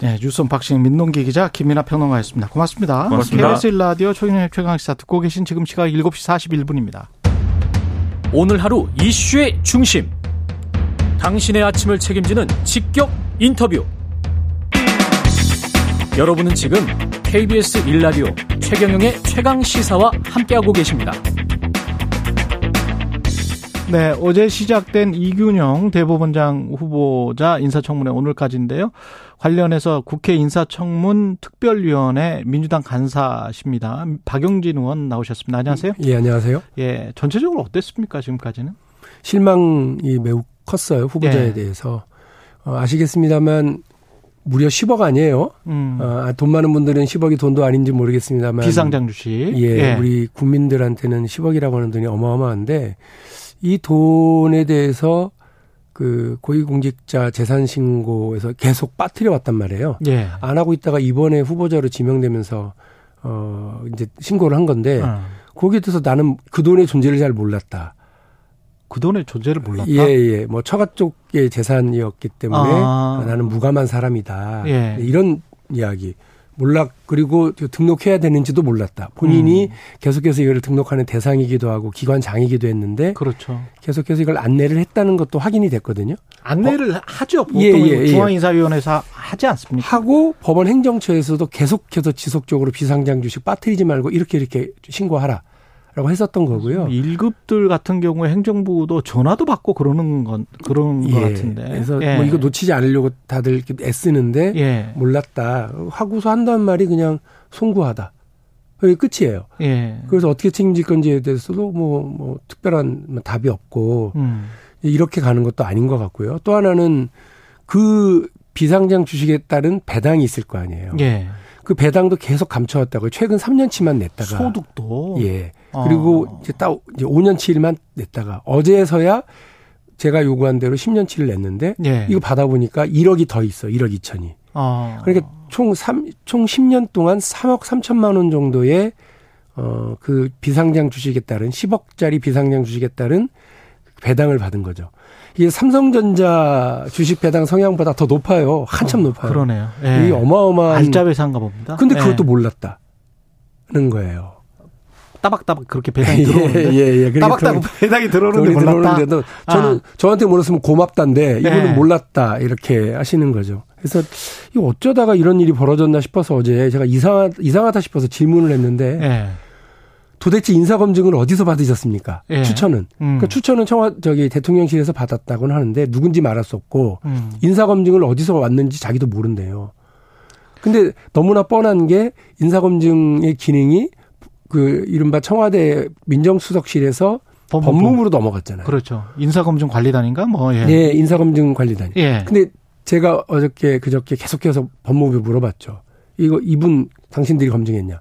네, 뉴스 언박싱 민동기 기자 김민아 평론가였습니다. 고맙습니다. 고맙습니다. KBS 1라디오 최경영 최강시사 듣고 계신 지금 시각 7시 41분입니다. 오늘 하루 이슈의 중심. 당신의 아침을 책임지는 직격 인터뷰. 여러분은 지금 KBS 1라디오 최경영의 최강 시사와 함께하고 계십니다. 네, 어제 시작된 이균영 대법원장 후보자 인사청문회 오늘까지인데요. 관련해서 국회 인사청문 특별위원회 민주당 간사십니다. 박용진 의원 나오셨습니다. 안녕하세요. 예, 안녕하세요. 예, 전체적으로 어땠습니까, 지금까지는? 실망이 매우 컸어요, 후보자에 예. 대해서. 어, 아시겠습니다만, 무려 10억 아니에요? 음, 어, 돈 많은 분들은 10억이 돈도 아닌지 모르겠습니다만. 비상장 주식. 예, 우리 국민들한테는 10억이라고 하는 돈이 어마어마한데, 이 돈에 대해서 그 고위공직자 재산 신고에서 계속 빠뜨려 왔단 말이에요. 예. 안 하고 있다가 이번에 후보자로 지명되면서 어 이제 신고를 한 건데 어. 거기에 대해서 나는 그 돈의 존재를 잘 몰랐다. 그 돈의 존재를 몰랐다. 예, 예. 뭐 처가 쪽의 재산이었기 때문에 아. 나는 무감한 사람이다. 예. 이런 이야기. 몰라 그리고 등록해야 되는지도 몰랐다. 본인이 음. 계속해서 이거를 등록하는 대상이기도 하고 기관장이기도 했는데 그렇죠. 계속해서 이걸 안내를 했다는 것도 확인이 됐거든요. 안내를 하죠. 보통 예, 예, 예. 중앙인사위원회에서 하지 않습니까? 하고 법원 행정처에서도 계속해서 지속적으로 비상장 주식 빠뜨리지 말고 이렇게 이렇게 신고하라. 라고 했었던 거고요. 1급들 같은 경우에 행정부도 전화도 받고 그러는 건 그런 것 같은데. 그래서 예. 뭐 이거 놓치지 않으려고 다들 이렇게 애쓰는데 예. 몰랐다. 하고서 한다는 말이 그냥 송구하다. 그게 끝이에요. 예. 그래서 어떻게 책임질 건지에 대해서도 뭐, 뭐, 특별한 뭐 답이 없고, 음. 이렇게 가는 것도 아닌 것 같고요. 또 하나는 그 비상장 주식에 따른 배당이 있을 거 아니에요. 예. 그 배당도 계속 감춰왔다고요. 최근 3년치만 냈다가. 소득도 예. 아. 그리고 이제 딱 이제 5년치만 냈다가 어제서야 제가 요구한 대로 10년치를 냈는데 예. 이거 받아보니까 1억이 더 있어. 1억 2천이. 아. 그러니까 총 3, 총 10년 동안 3억 3천만 원 정도의 어, 그 비상장 주식에 따른 10억짜리 비상장 주식에 따른 배당을 받은 거죠. 이게 삼성전자 주식 배당 성향보다 더 높아요. 한참 높아요. 그러네요. 예. 이게 어마어마한. 알짜 회사인가 봅니다. 근데 예. 그것도 몰랐다는 거예요. 따박따박 그렇게 배당이 들어오는데. 예, 예. 그러니까 따박따박 배당이 들어오는데 몰랐다. 들어오는데도 아. 저는 저한테 물었으면 고맙다인데 이거는 네. 몰랐다 이렇게 하시는 거죠. 그래서 이거 어쩌다가 이런 일이 벌어졌나 싶어서 어제 제가 이상하, 이상하다 싶어서 질문을 했는데 예. 도대체 인사검증을 어디서 받으셨습니까? 예. 추천은. 음. 그러니까 추천은 청와 저기 대통령실에서 받았다고는 하는데 누군지 말할 수 없고 음. 인사검증을 어디서 왔는지 자기도 모른대요. 근데 너무나 뻔한 게 인사검증의 기능이 그 이른바 청와대 민정수석실에서 법무부. 법무부로 넘어갔잖아요. 그렇죠. 인사검증 관리단인가 뭐 예. 네, 인사검증 관리단. 예. 근데 제가 어저께 그저께 계속해서 법무부에 물어봤죠. 이거 이분 당신들이 검증했냐?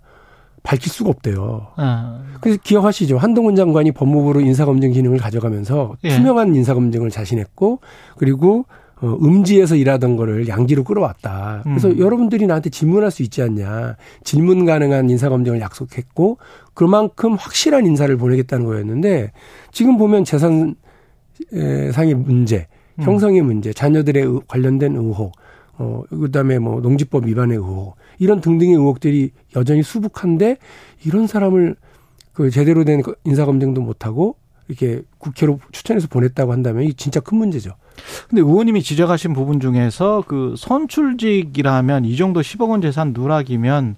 밝힐 수가 없대요. 아. 그래서 기억하시죠? 한동훈 장관이 법무부로 인사검증 기능을 가져가면서 예. 투명한 인사검증을 자신했고 그리고 어, 음지에서 일하던 거를 양지로 끌어왔다. 그래서 음. 여러분들이 나한테 질문할 수 있지 않냐. 질문 가능한 인사검증을 약속했고 그만큼 확실한 인사를 보내겠다는 거였는데 지금 보면 재산 에, 상의 문제 음. 형성의 문제, 자녀들의 관련된 의혹, 어, 그 다음에 뭐 농지법 위반의 의혹, 이런 등등의 의혹들이 여전히 수북한데 이런 사람을 그 제대로 된그 인사검증도 못하고 이렇게 국회로 추천해서 보냈다고 한다면 이 진짜 큰 문제죠. 근데 의원님이 지적하신 부분 중에서 그 선출직이라면 이 정도 10억 원 재산 누락이면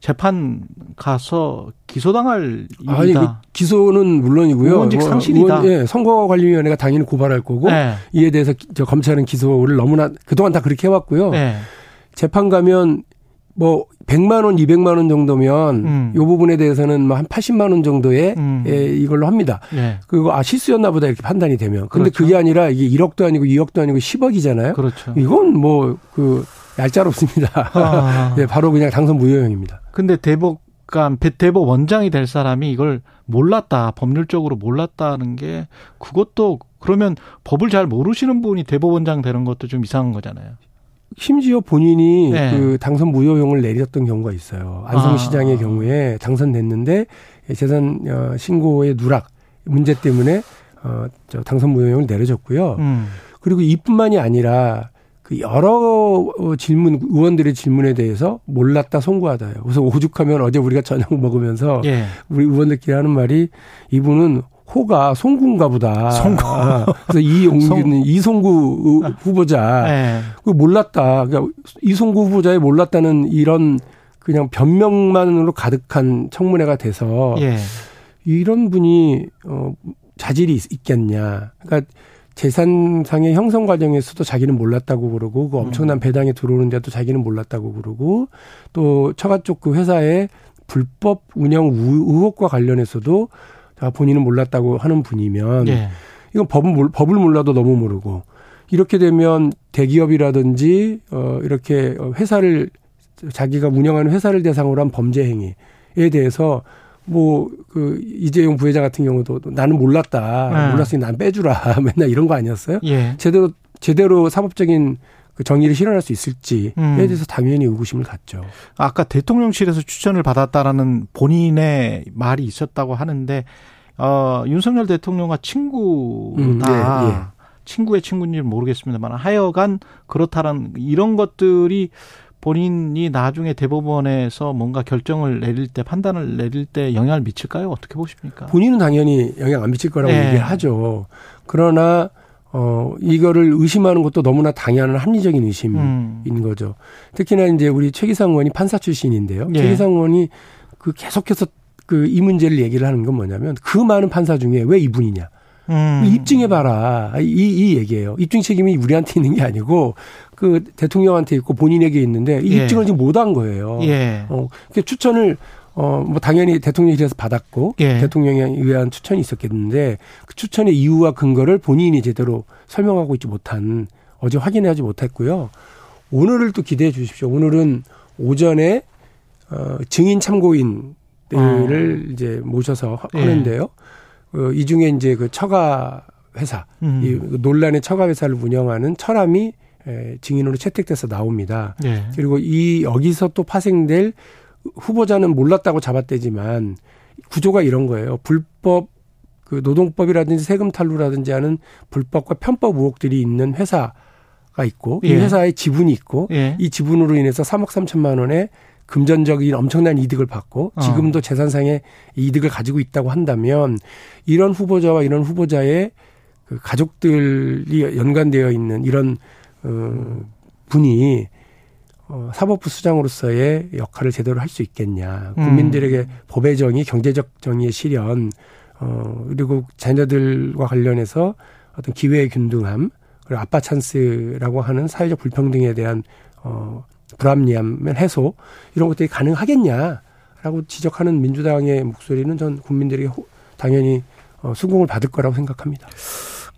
재판 가서 기소당할 일이다. 아니, 그 기소는 물론이고요. 의원직 뭐 상실이다. 의원, 예, 선거관리위원회가 당연히 고발할 거고 네. 이에 대해서 저 검찰은 기소를 너무나 그동안 다 그렇게 해왔고요. 네. 재판 가면 뭐 100만 원, 200만 원 정도면 음. 요 부분에 대해서는 뭐 한 80만 원 정도의 음. 예, 이걸로 합니다. 네. 그리고 아 실수였나 보다 이렇게 판단이 되면. 근데 그렇죠. 그게 아니라 이게 1억도 아니고 2억도 아니고 10억이잖아요. 그렇죠. 이건 뭐그 얄짤없습니다. 아. 네, 바로 그냥 당선 무효형입니다. 근데 대법관, 대법 원장이 될 사람이 이걸 몰랐다, 법률적으로 몰랐다는 게 그것도 그러면 법을 잘 모르시는 분이 대법원장 되는 것도 좀 이상한 거잖아요. 심지어 본인이 네. 그 당선 무효형을 내렸던 경우가 있어요. 안성시장의 아. 경우에 당선됐는데 재산 어, 신고의 누락 문제 때문에 어 저 당선 무효형을 내려졌고요. 음. 그리고 이뿐만이 아니라 그 여러 질문 의원들의 질문에 대해서 몰랐다 송구하다요. 그래서 오죽하면 어제 우리가 저녁 먹으면서 예. 우리 의원들끼리 하는 말이 이분은 호가 송구인가 보다. 송구. 아, 그래서 이용기는 이송구 후보자. 네. 그 몰랐다. 그러니까 이송구 후보자의 몰랐다는 이런 그냥 변명만으로 가득한 청문회가 돼서 예. 이런 분이 어 자질이 있겠냐. 그러니까 재산상의 형성 과정에서도 자기는 몰랐다고 그러고 그 엄청난 음. 배당이 들어오는데도 자기는 몰랐다고 그러고 또 처가 쪽 그 회사의 불법 운영 의혹과 관련해서도 본인은 몰랐다고 하는 분이면 예. 이건 법은 법을 몰라도 너무 모르고 이렇게 되면 대기업이라든지 어 이렇게 회사를 자기가 운영하는 회사를 대상으로 한 범죄 행위에 대해서 뭐 그 이재용 부회장 같은 경우도 나는 몰랐다. 네. 몰랐으니 난 빼주라. 맨날 이런 거 아니었어요? 예. 제대로 제대로 사법적인 그 정의를 실현할 수 있을지에 음. 대해서 당연히 의구심을 갖죠. 아까 대통령실에서 추천을 받았다라는 본인의 말이 있었다고 하는데 어 윤석열 대통령과 친구다. 음, 예, 예. 친구의 친구인지는 모르겠습니다만 하여간 그렇다는 이런 것들이 본인이 나중에 대법원에서 뭔가 결정을 내릴 때 판단을 내릴 때 영향을 미칠까요? 어떻게 보십니까? 본인은 당연히 영향 안 미칠 거라고 네. 얘기를 하죠. 그러나 어 이거를 의심하는 것도 너무나 당연한 합리적인 의심인 음. 거죠. 특히나 이제 우리 최기상 의원이 판사 출신인데요. 네. 최기상 의원이 그 계속해서 그 이 문제를 얘기를 하는 건 뭐냐면 그 많은 판사 중에 왜 이분이냐. 음. 입증해봐라. 이, 이 얘기예요. 입증 책임이 우리한테 있는 게 아니고 그 대통령한테 있고 본인에게 있는데 이 예. 입증을 지금 못 한 거예요. 예. 어, 그 추천을 어, 뭐 당연히 대통령실에서 받았고 예. 대통령에 의한 추천이 있었겠는데 그 추천의 이유와 근거를 본인이 제대로 설명하고 있지 못한 어제 확인하지 못했고요. 오늘을 또 기대해 주십시오. 오늘은 오전에 어, 증인 참고인들을 어. 이제 모셔서 예. 하는데요. 어, 이 중에 이제 그 처가 회사, 음. 이 논란의 처가 회사를 운영하는 철암이 에, 증인으로 채택돼서 나옵니다. 예. 그리고 이 여기서 또 파생될 후보자는 몰랐다고 잡았대지만 구조가 이런 거예요. 불법 그 노동법이라든지 세금 탈루라든지 하는 불법과 편법 의혹들이 있는 회사가 있고 예. 이 회사의 지분이 있고 예. 이 지분으로 인해서 3억 3천만 원의 금전적인 엄청난 이득을 받고 어. 지금도 어. 재산상의 이득을 가지고 있다고 한다면 이런 후보자와 이런 후보자의 그 가족들이 연관되어 있는 이런 어 분이 어 사법부 수장으로서의 역할을 제대로 할 수 있겠냐. 음. 국민들에게 음. 법의 정의, 경제적 정의의 실현, 어 그리고 자녀들과 관련해서 어떤 기회의 균등함, 그리고 아빠 찬스라고 하는 사회적 불평등에 대한 어 불합리함 해소 이런 것들이 가능하겠냐라고 지적하는 민주당의 목소리는 전 국민들에게 당연히 어, 수긍을 받을 거라고 생각합니다.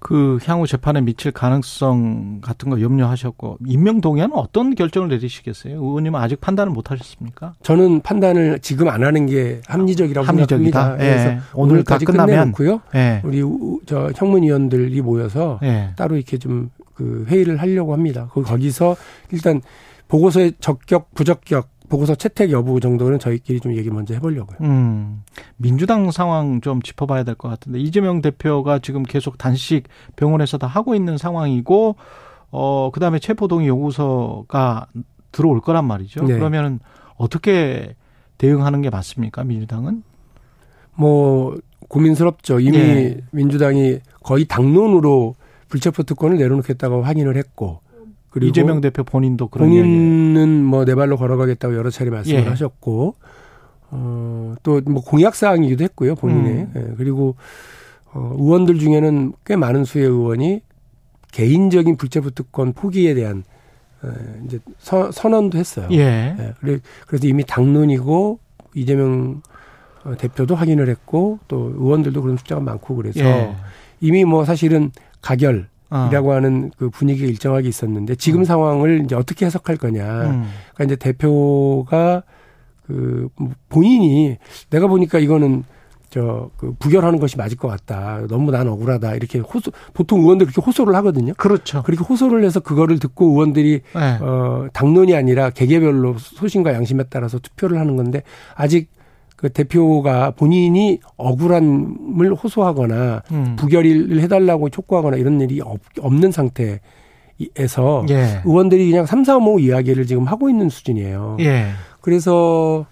그 향후 재판에 미칠 가능성 같은 거 염려하셨고 임명 동의안은 어떤 결정을 내리시겠어요? 의원님은 아직 판단을 못 하셨습니까? 저는 판단을 지금 안 하는 게 합리적이라고 합리적이다. 생각합니다. 예. 그래서 오늘까지 끝나면 고요 예. 우리 저 형문위원들이 모여서 예. 따로 이렇게 좀 그 회의를 하려고 합니다. 거기서 일단 보고서의 적격, 부적격, 보고서 채택 여부 정도는 저희끼리 좀 얘기 먼저 해보려고요. 음, 민주당 상황 좀 짚어봐야 될 것 같은데 이재명 대표가 지금 계속 단식 병원에서 다 하고 있는 상황이고 어 그다음에 체포동의 요구서가 들어올 거란 말이죠. 네. 그러면 어떻게 대응하는 게 맞습니까? 민주당은? 뭐 고민스럽죠. 이미 예. 민주당이 거의 당론으로 불체포 특권을 내려놓겠다고 확인을 했고 그리고 이재명 대표 본인도 그런. 본인은 뭐 내 발로 걸어가겠다고 여러 차례 말씀을 예. 하셨고 어, 또 뭐 공약 사항이기도 했고요 본인의 음. 예, 그리고 어, 의원들 중에는 꽤 많은 수의 의원이 개인적인 불체포 특권 포기에 대한 에, 이제 선, 선언도 했어요. 예. 예, 그래- 그래서 이미 당론이고 이재명 어, 대표도 확인을 했고 또 의원들도 그런 숫자가 많고 그래서 예. 이미 뭐 사실은 가결 어. 이라고 하는 그 분위기가 일정하게 있었는데 지금 음. 상황을 이제 어떻게 해석할 거냐. 음. 그러니까 이제 대표가 그 본인이 내가 보니까 이거는 저그 부결하는 것이 맞을 것 같다. 너무 난 억울하다. 이렇게 호소 보통 의원들 그렇게 호소를 하거든요. 그렇죠. 그렇게 호소를 해서 그거를 듣고 의원들이 예. 어 당론이 아니라 개개별로 소신과 양심에 따라서 투표를 하는 건데 아직 그 대표가 본인이 억울함을 호소하거나 음. 부결을 해달라고 촉구하거나 이런 일이 없, 없는 상태에서 예. 의원들이 그냥 삼삼오오 이야기를 지금 하고 있는 수준이에요. 예. 그래서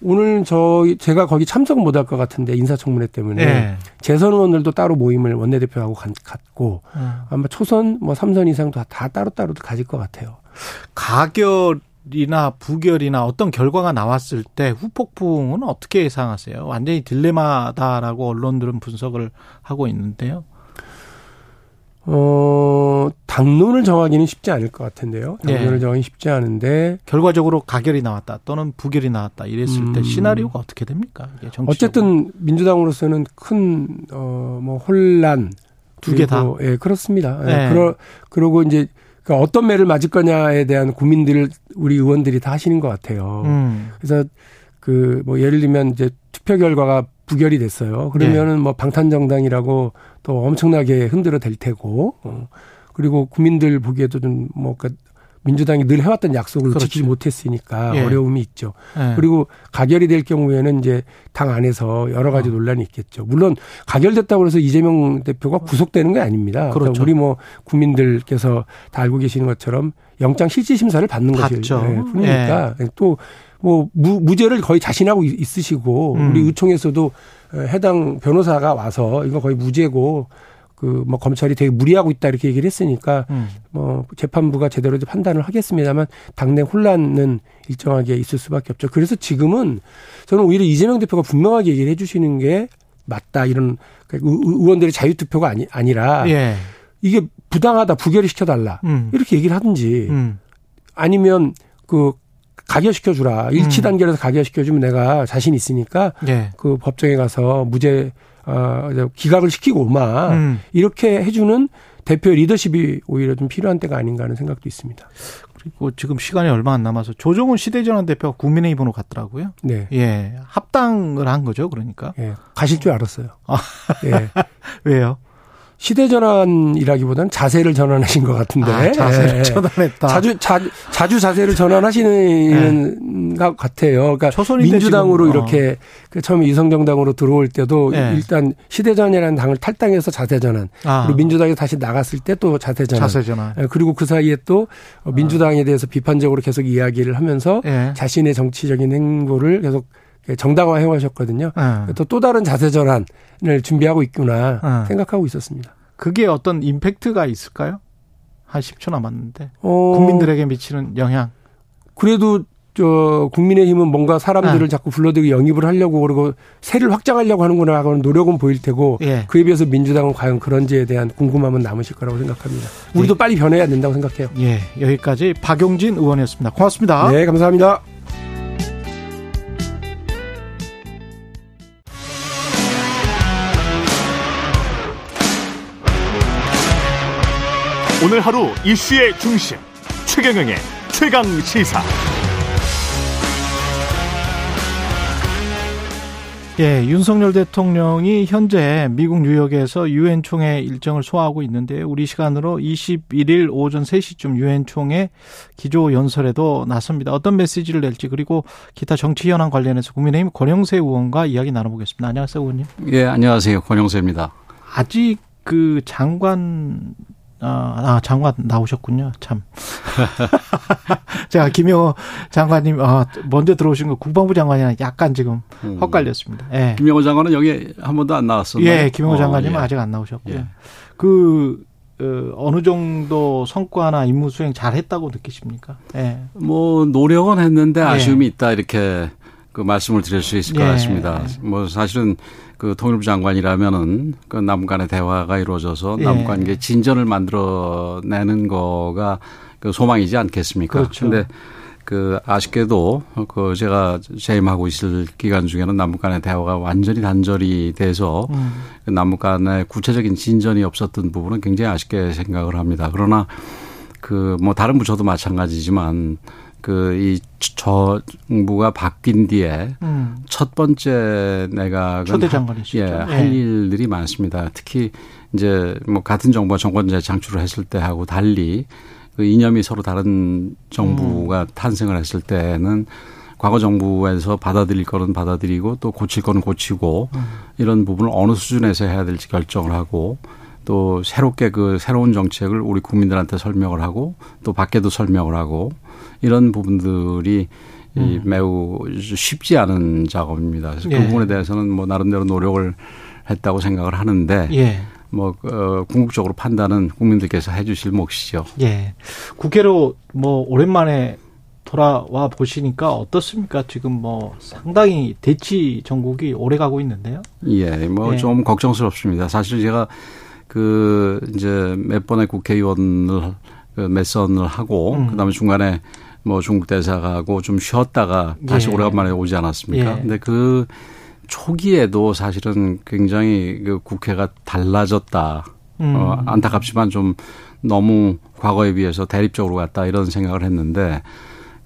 오늘 저 제가 거기 참석 못할 것 같은데 인사청문회 때문에 예. 재선 의원들도 따로 모임을 원내대표하고 간- 갔고 음. 아마 초선 뭐 삼선 이상도 다 따로따로 가질 것 같아요. 가결 이나 부결이나 어떤 결과가 나왔을 때 후폭풍은 어떻게 예상하세요? 완전히 딜레마다라고 언론들은 분석을 하고 있는데요. 어, 당론을 정하기는 쉽지 않을 것 같은데요. 당론을 네. 정하기 쉽지 않은데 결과적으로 가결이 나왔다 또는 부결이 나왔다 이랬을 때 음. 시나리오가 어떻게 됩니까? 이게 정치적으로. 어쨌든 민주당으로서는 큰, 어, 뭐 혼란. 두 개 다? 그리고, 예, 그렇습니다. 예, 네. 그러, 그러고 이제 그 어떤 매를 맞을 거냐에 대한 고민들을 우리 의원들이 다 하시는 것 같아요. 음. 그래서 그 뭐 예를 들면 이제 투표 결과가 부결이 됐어요. 그러면은 뭐 방탄정당이라고 또 엄청나게 흔들어 댈 테고, 어. 그리고 국민들 보기에도 좀뭐 그 민주당이 늘 해왔던 약속을 그렇죠. 지키지 못했으니까 예. 어려움이 있죠. 예. 그리고 가결이 될 경우에는 이제 당 안에서 여러 가지 어. 논란이 있겠죠. 물론 가결됐다고 해서 이재명 대표가 구속되는 게 아닙니다. 그렇죠. 그러니까 우리 뭐 국민들께서 다 알고 계시는 것처럼 영장 실질 심사를 받는 것이 받죠. 예, 뿐이니까 또뭐 무죄를 거의 자신하고 있- 있으시고 음. 우리 의총에서도 해당 변호사가 와서 이거 거의 무죄고 그 뭐 검찰이 되게 무리하고 있다 이렇게 얘기를 했으니까 음. 뭐 재판부가 제대로 판단을 하겠습니다만 당내 혼란은 일정하게 있을 수밖에 없죠. 그래서 지금은 저는 오히려 이재명 대표가 분명하게 얘기를 해주시는 게 맞다 이런 그 의- 의원들의 자유 투표가 아니 아니라 예. 이게 부당하다 부결을 시켜달라 음. 이렇게 얘기를 하든지 음. 아니면 그 가결시켜 주라 일치 음. 단계에서 가결시켜 주면 내가 자신 있으니까 예. 그 법정에 가서 무죄 어 기각을 시키고 오마 음. 이렇게 해주는 대표 리더십이 오히려 좀 필요한 때가 아닌가 하는 생각도 있습니다. 그리고 지금 시간이 얼마 안 남아서 조정훈 시대전환 대표가 국민의힘으로 갔더라고요. 네. 예. 합당을 한 거죠, 그러니까. 예, 가실 줄 알았어요. 아. 예. 왜요? 시대 전환이라기보다는 자세를 전환하신 것 같은데. 아, 자세를 예. 전환했다. 자주 자, 자주 자세를 전환하시는 것 같아요. 그러니까 민주당으로 지금, 어. 이렇게 그 처음에 이성정당으로 들어올 때도 예. 일단 시대전이라는 당을 탈당해서 자세 전환. 아, 그리고 민주당에 다시 나갔을 때 또 자세 전환. 자세 전환. 예, 그리고 그 사이에 또 민주당에 대해서 비판적으로 계속 이야기를 하면서 예. 자신의 정치적인 행보를 계속 정당화 해 오셨거든요. 예. 또또 다른 자세 전환을 준비하고 있구나 어. 생각하고 있었습니다. 그게 어떤 임팩트가 있을까요? 한 10초 남았는데. 어, 국민들에게 미치는 영향. 그래도 저 국민의힘은 뭔가 사람들을 네. 자꾸 불러들이고 영입을 하려고 그러고 세를 확장하려고 하는구나 하고는 노력은 보일 테고 예. 그에 비해서 민주당은 과연 그런지에 대한 궁금함은 남으실 거라고 생각합니다. 우리도 빨리 변해야 된다고 생각해요. 예. 여기까지 박용진 의원이었습니다. 고맙습니다. 네, 감사합니다. 오늘 하루 이슈의 중심 최경영의 최강 시사 예, 윤석열 대통령이 현재 미국 뉴욕에서 유엔 총회 일정을 소화하고 있는데 우리 시간으로 21일 오전 3시쯤 유엔 총회 기조 연설에도 나섭니다. 어떤 메시지를 낼지 그리고 기타 정치 현안 관련해서 국민의힘 권영세 의원과 이야기 나눠보겠습니다. 안녕하세요, 의원님. 예, 안녕하세요. 권영세입니다. 아직 그 장관 아, 아, 장관 나오셨군요. 참. 제가 김영호 장관님, 아, 먼저 들어오신 거 국방부 장관이랑 약간 지금 음. 헛갈렸습니다. 예. 김영호 장관은 여기 한 번도 안 나왔었나요? 예, 김영호 어, 장관님은 예. 아직 안 나오셨고요. 예. 그, 어, 어느 정도 성과나 임무 수행 잘 했다고 느끼십니까? 예. 뭐 노력은 했는데 예. 아쉬움이 있다 이렇게 그 말씀을 드릴 수 있을 것 예. 같습니다. 뭐 사실은 그 통일부 장관이라면은 그 남북 간의 대화가 이루어져서 예. 남북 관계 진전을 만들어내는 거가 그 소망이지 않겠습니까? 그렇죠. 근데 그 아쉽게도 그 제가 재임하고 있을 기간 중에는 남북 간의 대화가 완전히 단절이 돼서 음. 그 남북 간의 구체적인 진전이 없었던 부분은 굉장히 아쉽게 생각을 합니다. 그러나 그 뭐 다른 부처도 마찬가지지만 그 이 정부가 바뀐 뒤에 음. 첫 번째 내각은 초대 장관이시죠. 예, 할 일들이 많습니다. 특히 이제 뭐 같은 정부가 정권 재창출을 했을 때하고 달리 그 이념이 서로 다른 정부가 음. 탄생을 했을 때는 과거 정부에서 받아들일 거는 받아들이고 또 고칠 거는 고치고 음. 이런 부분을 어느 수준에서 해야 될지 결정을 하고 또 새롭게 그 새로운 정책을 우리 국민들한테 설명을 하고 또 밖에도 설명을 하고 이런 부분들이 이 매우 쉽지 않은 작업입니다. 그래서 음. 예. 그 부분에 대해서는 뭐 나름대로 노력을 했다고 생각을 하는데 예. 뭐 어, 궁극적으로 판단은 국민들께서 해주실 몫이죠. 예. 국회로 뭐 오랜만에 돌아와 보시니까 어떻습니까? 지금 뭐 상당히 대치 전국이 오래 가고 있는데요. 예, 뭐 예. 좀 걱정스럽습니다. 사실 제가 그 이제 몇 번의 국회의원을 그 몇선을 하고 음. 그다음에 중간에 뭐 중국 대사가 하고 좀 쉬었다가 다시 예. 오래간만에 오지 않았습니까? 예. 근데 그 초기에도 사실은 굉장히 그 국회가 달라졌다. 음. 어, 안타깝지만 좀 너무 과거에 비해서 대립적으로 갔다 이런 생각을 했는데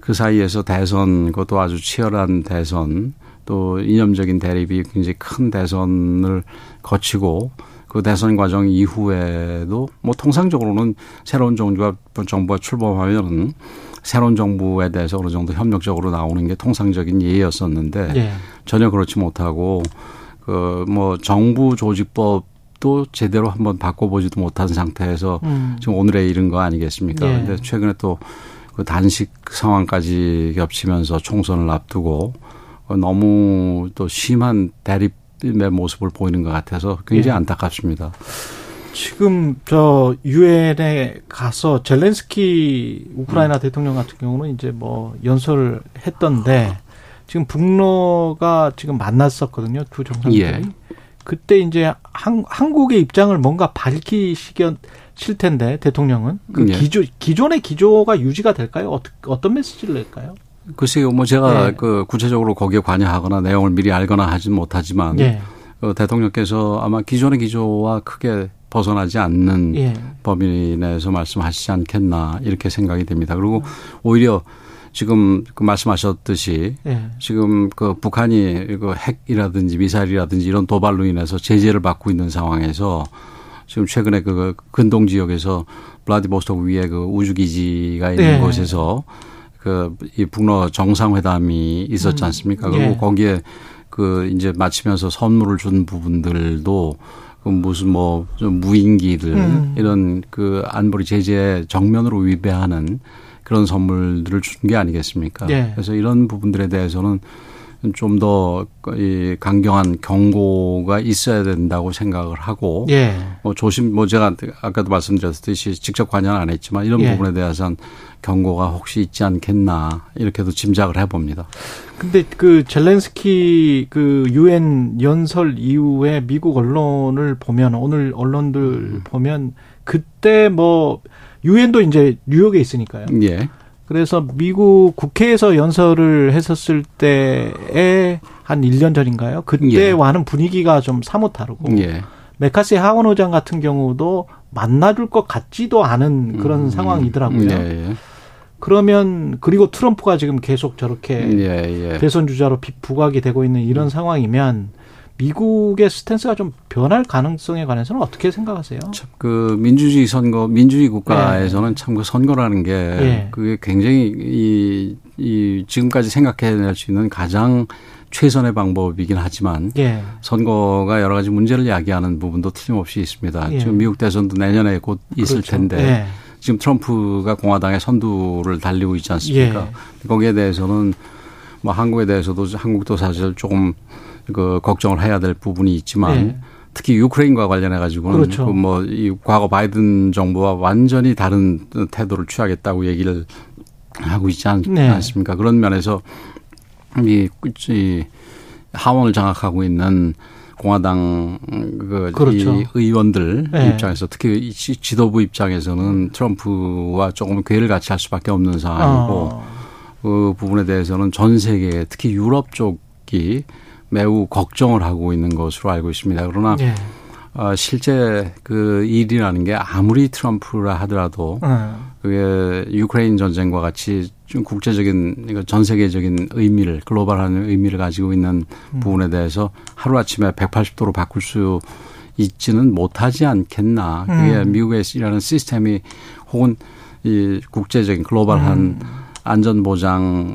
그 사이에서 대선 그것도 아주 치열한 대선 또 이념적인 대립이 굉장히 큰 대선을 거치고 그 대선 과정 이후에도 뭐 통상적으로는 새로운 정부가 정부가 출범하면은 새로운 정부에 대해서 어느 정도 협력적으로 나오는 게 통상적인 예였었는데 예. 전혀 그렇지 못하고 그 뭐 정부 조직법도 제대로 한번 바꿔보지도 못한 상태에서 음. 지금 오늘에 이른 거 아니겠습니까? 예. 근데 최근에 또 그 단식 상황까지 겹치면서 총선을 앞두고 어, 너무 또 심한 대립의 모습을 보이는 것 같아서 굉장히 예. 안타깝습니다. 지금 저 유엔에 가서 젤렌스키 우크라이나 대통령 같은 경우는 이제 뭐 연설을 했던데 지금 북러가 지금 만났었거든요 두 정상들이 예. 그때 이제 한, 한국의 입장을 뭔가 밝히시길 텐데 대통령은 그 예. 기조 기존의 기조가 유지가 될까요? 어떻게 어떤 메시지를 낼까요? 글쎄요, 뭐 제가 예. 그 구체적으로 거기에 관여하거나 내용을 미리 알거나 하진 못하지만 예, 그 대통령께서 아마 기존의 기조와 크게 벗어나지 않는 예, 범위 내에서 말씀하시지 않겠나 이렇게 생각이 됩니다. 그리고 오히려 지금 그 말씀하셨듯이 예, 지금 그 북한이 그 핵이라든지 미사일이라든지 이런 도발로 인해서 제재를 받고 있는 상황에서 지금 최근에 그 근동 지역에서 블라디보스토크 위에 그 우주 기지가 있는 네. 곳에서 그 이 북러 정상회담이 있었지 음. 않습니까? 예. 그리고 거기에 그 이제 마치면서 선물을 준 부분들도 그 무슨 뭐좀 무인기들 음. 이런 그 안보리 제재 정면으로 위배하는 그런 선물들을 준 게 아니겠습니까? 예. 그래서 이런 부분들에 대해서는 좀더이 강경한 경고가 있어야 된다고 생각을 하고 예. 뭐 조심 뭐 제가 아까도 말씀드렸듯이 직접 관여는 안 했지만 이런 예. 부분에 대해서는 경고가 혹시 있지 않겠나 이렇게도 짐작을 해봅니다. 근데 그 젤렌스키 그 유엔 연설 이후에 미국 언론을 보면 오늘 언론들 음. 보면 그때 뭐 유엔도 이제 뉴욕에 있으니까요. 예, 그래서 미국 국회에서 연설을 했었을 때에 한 1년 전인가요? 그때와는 분위기가 좀 사뭇 다르고 예, 메카시 하원 의장 같은 경우도 만나줄 것 같지도 않은 그런 음, 상황이더라고요. 예, 그러면 그리고 트럼프가 지금 계속 저렇게 예, 예, 예. 대선 주자로 비- 부각이 되고 있는 이런 상황이면 미국의 스탠스가 좀 변할 가능성에 관해서는 어떻게 생각하세요? 참 그 민주주의 선거, 민주주의 국가에서는 네. 참그 선거라는 게 네. 그게 굉장히 이, 이 지금까지 생각해낼 수 있는 가장 최선의 방법이긴 하지만 예. 선거가 여러 가지 문제를 야기하는 부분도 틀림없이 있습니다. 예. 지금 미국 대선도 내년에 곧 있을 그렇죠. 텐데 예. 지금 트럼프가 공화당의 선두를 달리고 있지 않습니까? 예. 거기에 대해서는 뭐 한국에 대해서도 한국도 사실 조금 그 걱정을 해야 될 부분이 있지만 네. 특히 유크레인과 관련해 가지고는 그렇죠. 그 뭐이 과거 바이든 정부와 완전히 다른 태도를 취하겠다고 얘기를 하고 있지 않, 네. 않습니까? 그런 면에서 이, 이 하원을 장악하고 있는 공화당 그 그렇죠. 이 의원들 네. 입장에서 특히 지도부 입장에서는 트럼프와 조금 괴를 같이 할 수밖에 없는 상황이고 어. 그 부분에 대해서는 전 세계 특히 유럽 쪽이 매우 걱정을 하고 있는 것으로 알고 있습니다. 그러나 네. 어, 실제 그 일이라는 게 아무리 트럼프라 하더라도 음. 그게 유크레인 전쟁과 같이 좀 국제적인 전 세계적인 의미를 글로벌한 의미를 가지고 있는 음. 부분에 대해서 하루 아침에 180도로 바꿀 수 있지는 못하지 않겠나. 그게 음. 미국의 일하는 시스템이 혹은 이 국제적인 글로벌한 음. 안전보장에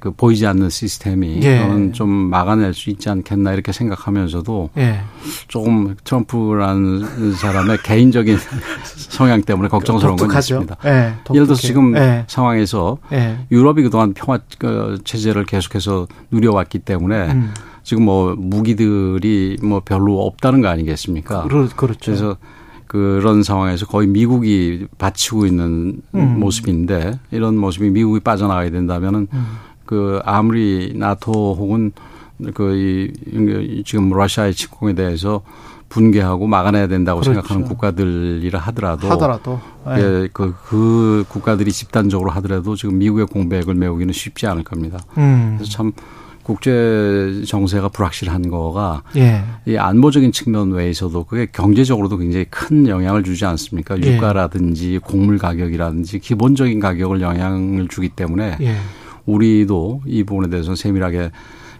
그 보이지 않는 시스템이 예. 저는 좀 막아낼 수 있지 않겠나 이렇게 생각하면서도 예. 조금 트럼프라는 사람의 개인적인 성향 때문에 걱정스러운 건 있습니다. 예. 예를 들어서 지금 예. 상황에서 예. 유럽이 그동안 평화 그 체제를 계속해서 누려왔기 때문에 음. 지금 뭐 무기들이 뭐 별로 없다는 거 아니겠습니까? 그렇, 그렇죠. 그래서 그런 상황에서 거의 미국이 바치고 있는 음. 모습인데 이런 모습이 미국이 빠져나가야 된다면은 음. 그 아무리 나토 혹은 그 이, 지금 러시아의 침공에 대해서 분개하고 막아내야 된다고 그렇죠. 생각하는 국가들이라 하더라도 하더라도 네. 예, 그, 그 국가들이 집단적으로 하더라도 지금 미국의 공백을 메우기는 쉽지 않을 겁니다. 음. 그래서 참 국제 정세가 불확실한 거가 예. 이 안보적인 측면 외에서도 그게 경제적으로도 굉장히 큰 영향을 주지 않습니까? 예. 유가라든지 곡물 가격이라든지 기본적인 가격을 영향을 주기 때문에 예. 우리도 이 부분에 대해서 세밀하게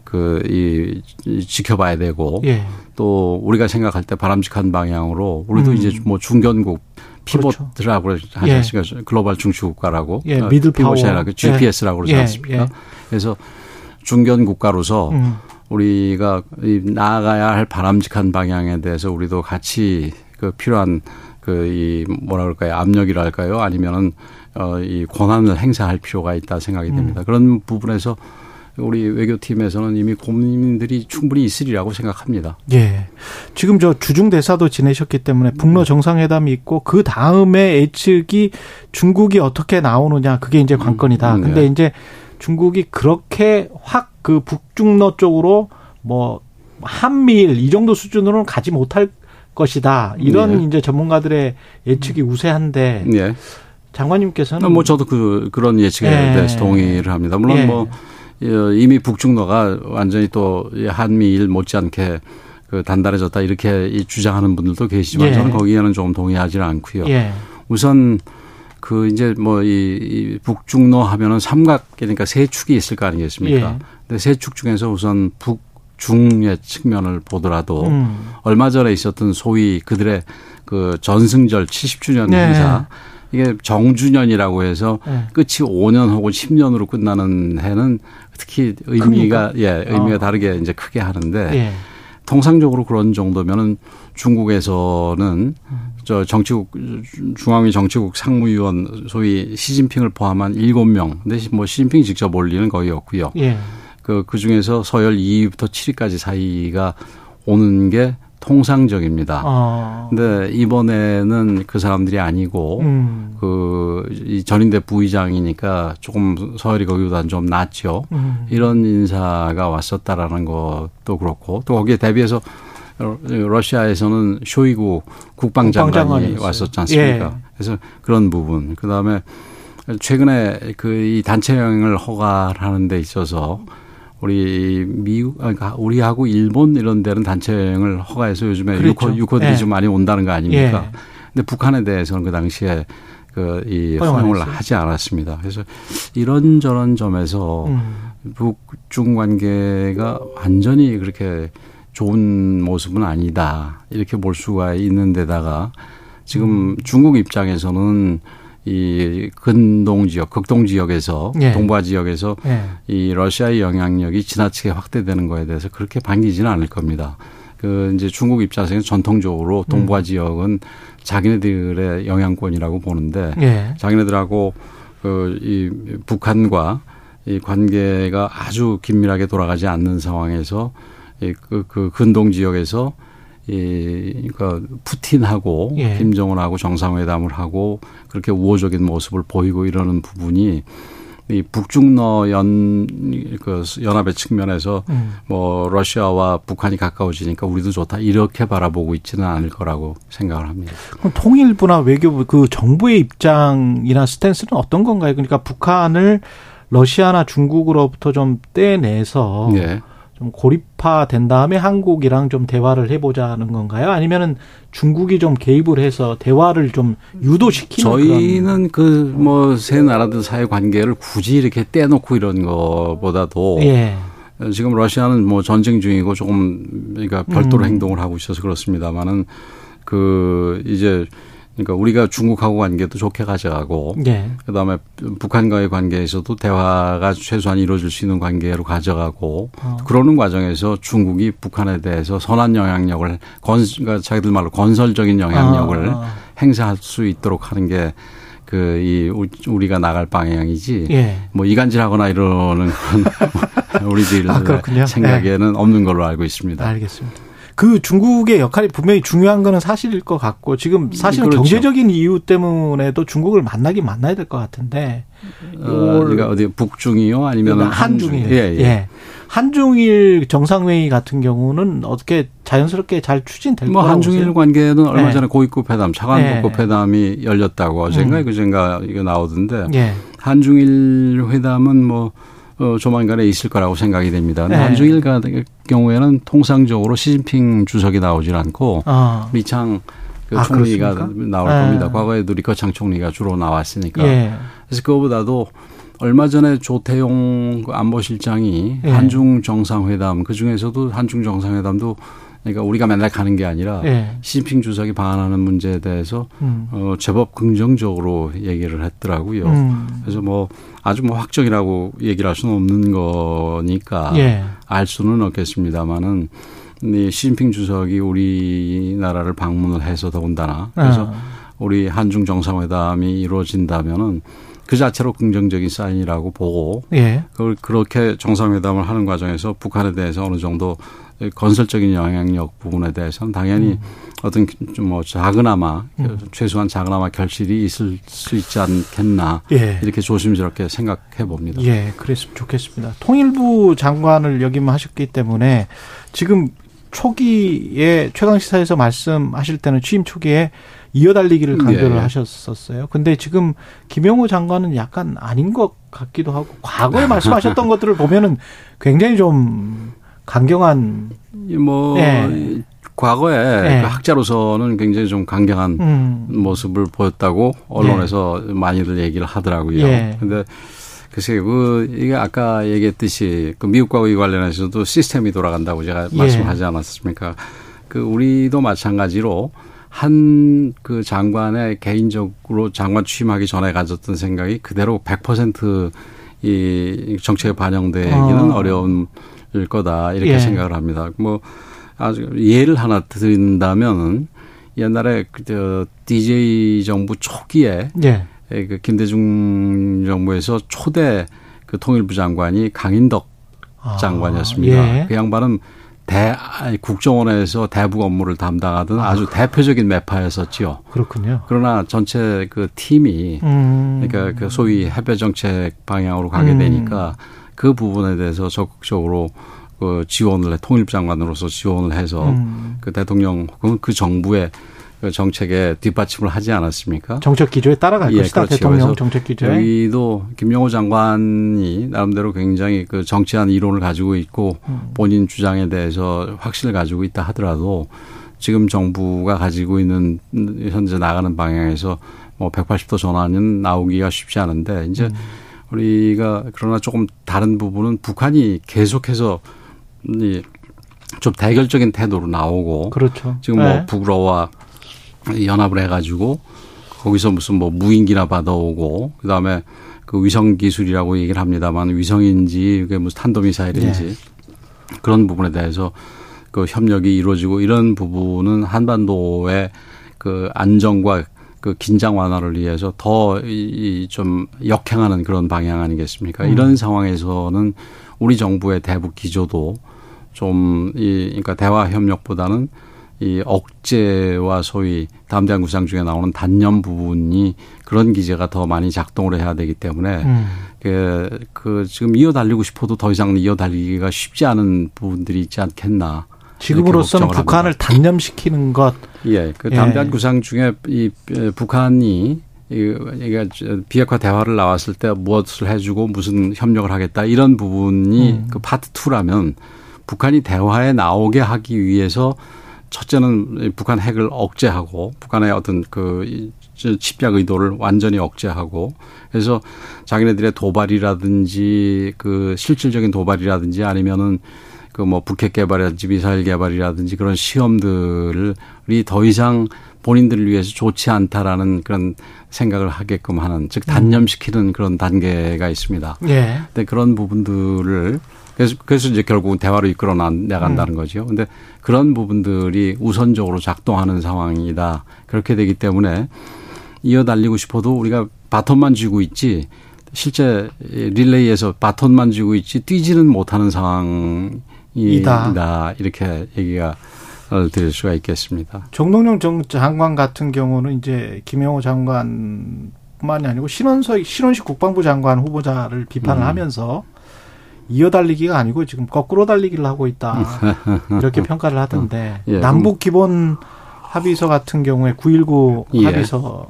그, 이, 지켜봐야 되고 예. 또 우리가 생각할 때 바람직한 방향으로 우리도 음. 이제 뭐 중견국 pivot이라고 그렇죠. 하지 예. 않습니까? 글로벌 중추국가라고. 예, middle power. pivot이라고 GPS라고 그러지 않습니까? 그래서 중견 국가로서 음. 우리가 나아가야 할 바람직한 방향에 대해서 우리도 같이 그 필요한 그 이 뭐라 그럴까요 압력이랄까요 아니면은 어이 권한을 행사할 필요가 있다 생각이 음. 됩니다. 음. 그런 부분에서 우리 외교팀에서는 이미 고민들이 충분히 있으리라고 생각합니다. 예. 지금 저 주중 대사도 지내셨기 때문에 북러 정상회담이 있고 그 다음에 예측이 중국이 어떻게 나오느냐 그게 이제 관건이다. 음, 네. 근데 이제 중국이 그렇게 확 그 북중러 쪽으로 뭐 한미일 이 정도 수준으로는 가지 못할 것이다. 이런 네. 이제 전문가들의 예측이 우세한데 네. 장관님께서는 뭐 저도 그 그런 예측에 네. 대해서 동의를 합니다. 물론 네. 뭐 이미 북중러가 완전히 또 한미일 못지않게 그 단단해졌다 이렇게 주장하는 분들도 계시지만 예. 저는 거기에는 좀 동의하지 않고요. 예. 우선 그 이제 뭐이 이 북중로 하면은 삼각 그러니까 세 축이 있을 거 아니겠습니까? 예. 근데 세 축 중에서 우선 북 중의 측면을 보더라도 음. 얼마 전에 있었던 소위 그들의 그 전승절 70주년 네. 행사 이게 정주년이라고 해서 네. 끝이 5년 혹은 10년으로 끝나는 해는 특히 의미가 큽니까? 예 의미가 어. 다르게 이제 크게 하는데 예. 통상적으로 그런 정도면은 중국에서는 저 정치국 중앙위 정치국 상무위원 소위 시진핑을 포함한 일곱 명 근데 뭐 시진핑이 직접 올리는 거의 없고요. 예. 그, 그 중에서 서열 2위부터 7위까지 사이가 오는 게 통상적입니다. 아. 근데 이번에는 그 사람들이 아니고 음. 그이 전인대 부의장이니까 조금 서열이 거기보다는 좀 낮죠. 음. 이런 인사가 왔었다라는 것도 그렇고 또 거기에 대비해서 러시아에서는 쇼이구 국방장관이 왔었지 않습니까? 예. 그래서 그런 부분. 그 다음에 최근에 그 이 단체 여행을 허가하는 데 있어서 우리 미국, 그러니까 우리하고 일본 이런 데는 단체 여행을 허가해서 요즘에 그렇죠. 유코, 유코들이 예. 좀 많이 온다는 거 아닙니까? 예. 근데 북한에 대해서는 그 당시에 그이 허용을 하지 않았습니다. 그래서 이런 저런 점에서 음. 북중 관계가 완전히 그렇게 좋은 모습은 아니다. 이렇게 볼 수가 있는 데다가 지금 중국 입장에서는 이 근동 지역, 극동 지역에서 예. 동부아 지역에서 예. 이 러시아의 영향력이 지나치게 확대되는 거에 대해서 그렇게 반기지는 않을 겁니다. 그 이제 중국 입장에서는 전통적으로 동부아 지역은 자기네들의 영향권이라고 보는데 예. 자기네들하고 그이 북한과 이 관계가 아주 긴밀하게 돌아가지 않는 상황에서 이 그 그 근동 지역에서 이 그러니까 푸틴하고 예. 김정은하고 정상회담을 하고 그렇게 우호적인 모습을 보이고 이러는 부분이 이 북중러 연 그 연합의 측면에서 음. 뭐 러시아와 북한이 가까워지니까 우리도 좋다 이렇게 바라보고 있지는 않을 거라고 생각을 합니다. 그럼 통일부나 외교부 그 정부의 입장이나 스탠스는 어떤 건가요? 그러니까 북한을 러시아나 중국으로부터 좀 떼내서 예. 좀 고립화된 다음에 한국이랑 좀 대화를 해보자는 건가요? 아니면은 중국이 좀 개입을 해서 대화를 좀 유도시키는 저희는 그 뭐 세 나라들 사이 관계를 굳이 이렇게 떼놓고 이런 거보다도 예. 지금 러시아는 뭐 전쟁 중이고 조금 그러니까 별도로 음. 행동을 하고 있어서 그렇습니다만은 그 이제 그러니까 우리가 중국하고 관계도 좋게 가져가고 예. 그다음에 북한과의 관계에서도 대화가 최소한 이루어질 수 있는 관계로 가져가고 어. 그러는 과정에서 중국이 북한에 대해서 선한 영향력을 건 그러니까 자기들 말로 건설적인 영향력을 아, 행사할 수 있도록 하는 게 그 이 우리가 나갈 방향이지 예. 뭐 이간질하거나 이러는 건 우리들 아. 생각에는 없는 걸로 알고 있습니다. 알겠습니다. 그 중국의 역할이 분명히 중요한 거는 사실일 것 같고 지금 사실은 그렇죠. 경제적인 이유 때문에도 중국을 만나긴 만나야 될 것 같은데 어, 그러니까 어디 북중이요 아니면 한중일 예, 예. 예. 한중일 정상회의 같은 경우는 어떻게 자연스럽게 잘 추진될 뭐 거라고 한중일 보세요? 관계는 얼마 네. 전에 고위급 회담, 차관급 네. 회담이 열렸다고 어젠가 음. 그젠가 이거 나오던데 예. 한중일 회담은 뭐 어, 조만간에 있을 거라고 생각이 됩니다. 네. 한중일 같은 경우에는 통상적으로 시진핑 주석이 나오질 않고 아. 리창 그 아, 총리가 그렇습니까? 나올 네. 겁니다. 과거에도 리커창 총리가 주로 나왔으니까. 예. 그래서 그거보다도 얼마 전에 조태용 그 안보실장이 예. 한중 정상회담 그 중에서도 한중 정상회담도 그러니까 우리가 맨날 가는 게 아니라 예. 시진핑 주석이 방한하는 문제에 대해서 음. 어 제법 긍정적으로 얘기를 했더라고요. 음. 그래서 뭐 아주 뭐 확정이라고 얘기를 할 수는 없는 거니까 예. 알 수는 없겠습니다만은 이 시진핑 주석이 우리나라를 방문을 해서 더군다나 그래서 아. 우리 한중 정상회담이 이루어진다면은 그 자체로 긍정적인 사인이라고 보고 예. 그걸 그렇게 정상회담을 하는 과정에서 북한에 대해서 어느 정도 건설적인 영향력 부분에 대해서는 당연히 음. 어떤 좀 뭐 작은아마 최소한 작은아마 결실이 있을 수 있지 않겠나 예. 이렇게 조심스럽게 생각해 봅니다. 예, 그랬으면 좋겠습니다. 통일부 장관을 역임하셨기 때문에 지금 초기에 최강 시사에서 말씀하실 때는 취임 초기에 이어달리기를 강조를 예. 하셨었어요. 근데 지금 김영호 장관은 약간 아닌 것 같기도 하고 과거에 말씀하셨던 것들을 보면은 굉장히 좀 강경한 이뭐 예. 과거에 예. 그 학자로서는 굉장히 좀 강경한 음, 모습을 보였다고 언론에서 많이들 얘기를 하더라고요. 예. 근데 글쎄 그 이게 아까 얘기했듯이 그 미국과 이 관련해서도 시스템이 돌아간다고 제가 예. 말씀하지 않았습니까? 그 우리도 마찬가지로 한 그 장관의 개인적으로 장관 취임하기 전에 가졌던 생각이 그대로 100%이 정책에 반영되기는 어. 어려운 일 거다 이렇게 예. 생각을 합니다. 뭐 아주 예를 하나 드린다면은 옛날에 그저 DJ 정부 초기에 예, 예, 그 김대중 정부에서 초대 그 통일부 장관이 강인덕 아, 장관이었습니다. 예. 그 양반은 대 아니, 국정원에서 대북 업무를 담당하던 아주 대표적인 매파였었지요. 그렇군요. 그러나 전체 그 팀이 음, 그러니까 그 소위 해외 정책 방향으로 가게 음. 되니까 그 부분에 대해서 적극적으로 그 지원을 해 통일부 장관으로서 지원을 해서 음, 그 대통령 혹은 그 정부의 그 정책에 뒷받침을 하지 않았습니까? 정책 기조에 따라갈 예, 것이다. 그렇죠. 대통령 정책 기조에. 여기도 김영호 장관이 나름대로 굉장히 그 정치한 이론을 가지고 있고 음. 본인 주장에 대해서 확신을 가지고 있다 하더라도 지금 정부가 가지고 있는 현재 나가는 방향에서 뭐 180도 전환은 나오기가 쉽지 않은데 이제 음. 우리가 그러나 조금 다른 부분은 북한이 계속해서 이 좀 대결적인 태도로 나오고 그렇죠. 지금 뭐 네. 북러와 연합을 해가지고 거기서 무슨 뭐 무인기나 받아오고 그다음에 그 위성 기술이라고 얘기를 합니다만 위성인지 이게 무슨 탄도미사일인지 네. 그런 부분에 대해서 그 협력이 이루어지고 이런 부분은 한반도의 그 안정과 그 긴장 완화를 위해서 더 이 좀 역행하는 그런 방향 아니겠습니까? 음. 이런 상황에서는 우리 정부의 대북 기조도 좀 이 그러니까 대화 협력보다는 이 억제와 소위 담대한 구상 중에 나오는 단념 부분이 그런 기제가 더 많이 작동을 해야 되기 때문에 음. 그, 그 지금 이어 달리고 싶어도 더 이상 이어 달리기가 쉽지 않은 부분들이 있지 않겠나. 지금으로서는 북한을 합니다. 단념시키는 것. 예, 그 예. 담대한 구상 중에 이 에, 북한이 이 이게 비핵화 대화를 나왔을 때 무엇을 해주고 무슨 협력을 하겠다 이런 부분이 음. 그 파트 2라면 북한이 대화에 나오게 하기 위해서 첫째는 이 북한 핵을 억제하고 북한의 어떤 그 침략 의도를 완전히 억제하고 그래서 자기네들의 도발이라든지 그 실질적인 도발이라든지 아니면은 그 뭐 북핵 개발이라든지 미사일 개발이라든지 그런 시험들이 더 이상 본인들을 위해서 좋지 않다라는 그런 생각을 하게끔 하는 즉 단념시키는 그런 단계가 있습니다. 예. 근데 그런 부분들을 그래서 그래서 이제 결국은 대화로 이끌어 나- 나간다는 거죠. 근데 그런 부분들이 우선적으로 작동하는 상황이다. 그렇게 되기 때문에 이어 달리고 싶어도 우리가 바톤만 쥐고 있지 실제 릴레이에서 바톤만 쥐고 있지 뛰지는 못하는 상황이다. 이렇게 얘기가 어, 드릴 수가 있겠습니다. 정동영 정 장관 같은 경우는 이제 김영호 장관뿐만이 아니고 신원석 신원식 국방부 장관 후보자를 비판을 음. 하면서 이어달리기가 아니고 지금 거꾸로 달리기를 하고 있다 이렇게 평가를 하던데 예, 남북 기본 합의서 같은 경우에 9.19 예. 합의서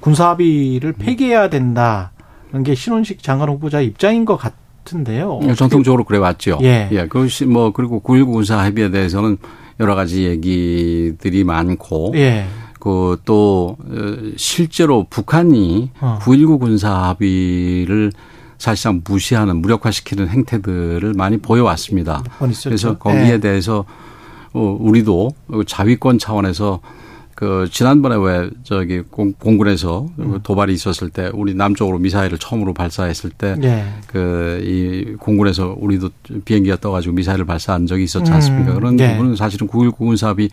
군사 합의를 폐기해야 된다는 게 신원식 장관 후보자 입장인 것 같은데요. 전통적으로 그래 왔죠. 예. 그것이 뭐 그리고 9.19 군사 합의에 대해서는 여러 가지 얘기들이 많고 예. 그또 실제로 북한이 어. 9.19 군사 합의를 사실상 무시하는 무력화시키는 행태들을 많이 보여왔습니다. 그래서 거기에 예. 대해서 어, 우리도 자위권 차원에서 그 지난번에 왜 저기 공- 공군에서 음. 도발이 있었을 때 우리 남쪽으로 미사일을 처음으로 발사했을 때 예. 그이 공군에서 우리도 비행기가 떠가지고 미사일을 발사한 적이 있었지 않습니까? 음, 그런 네. 부분은 사실은 9.19 군사합의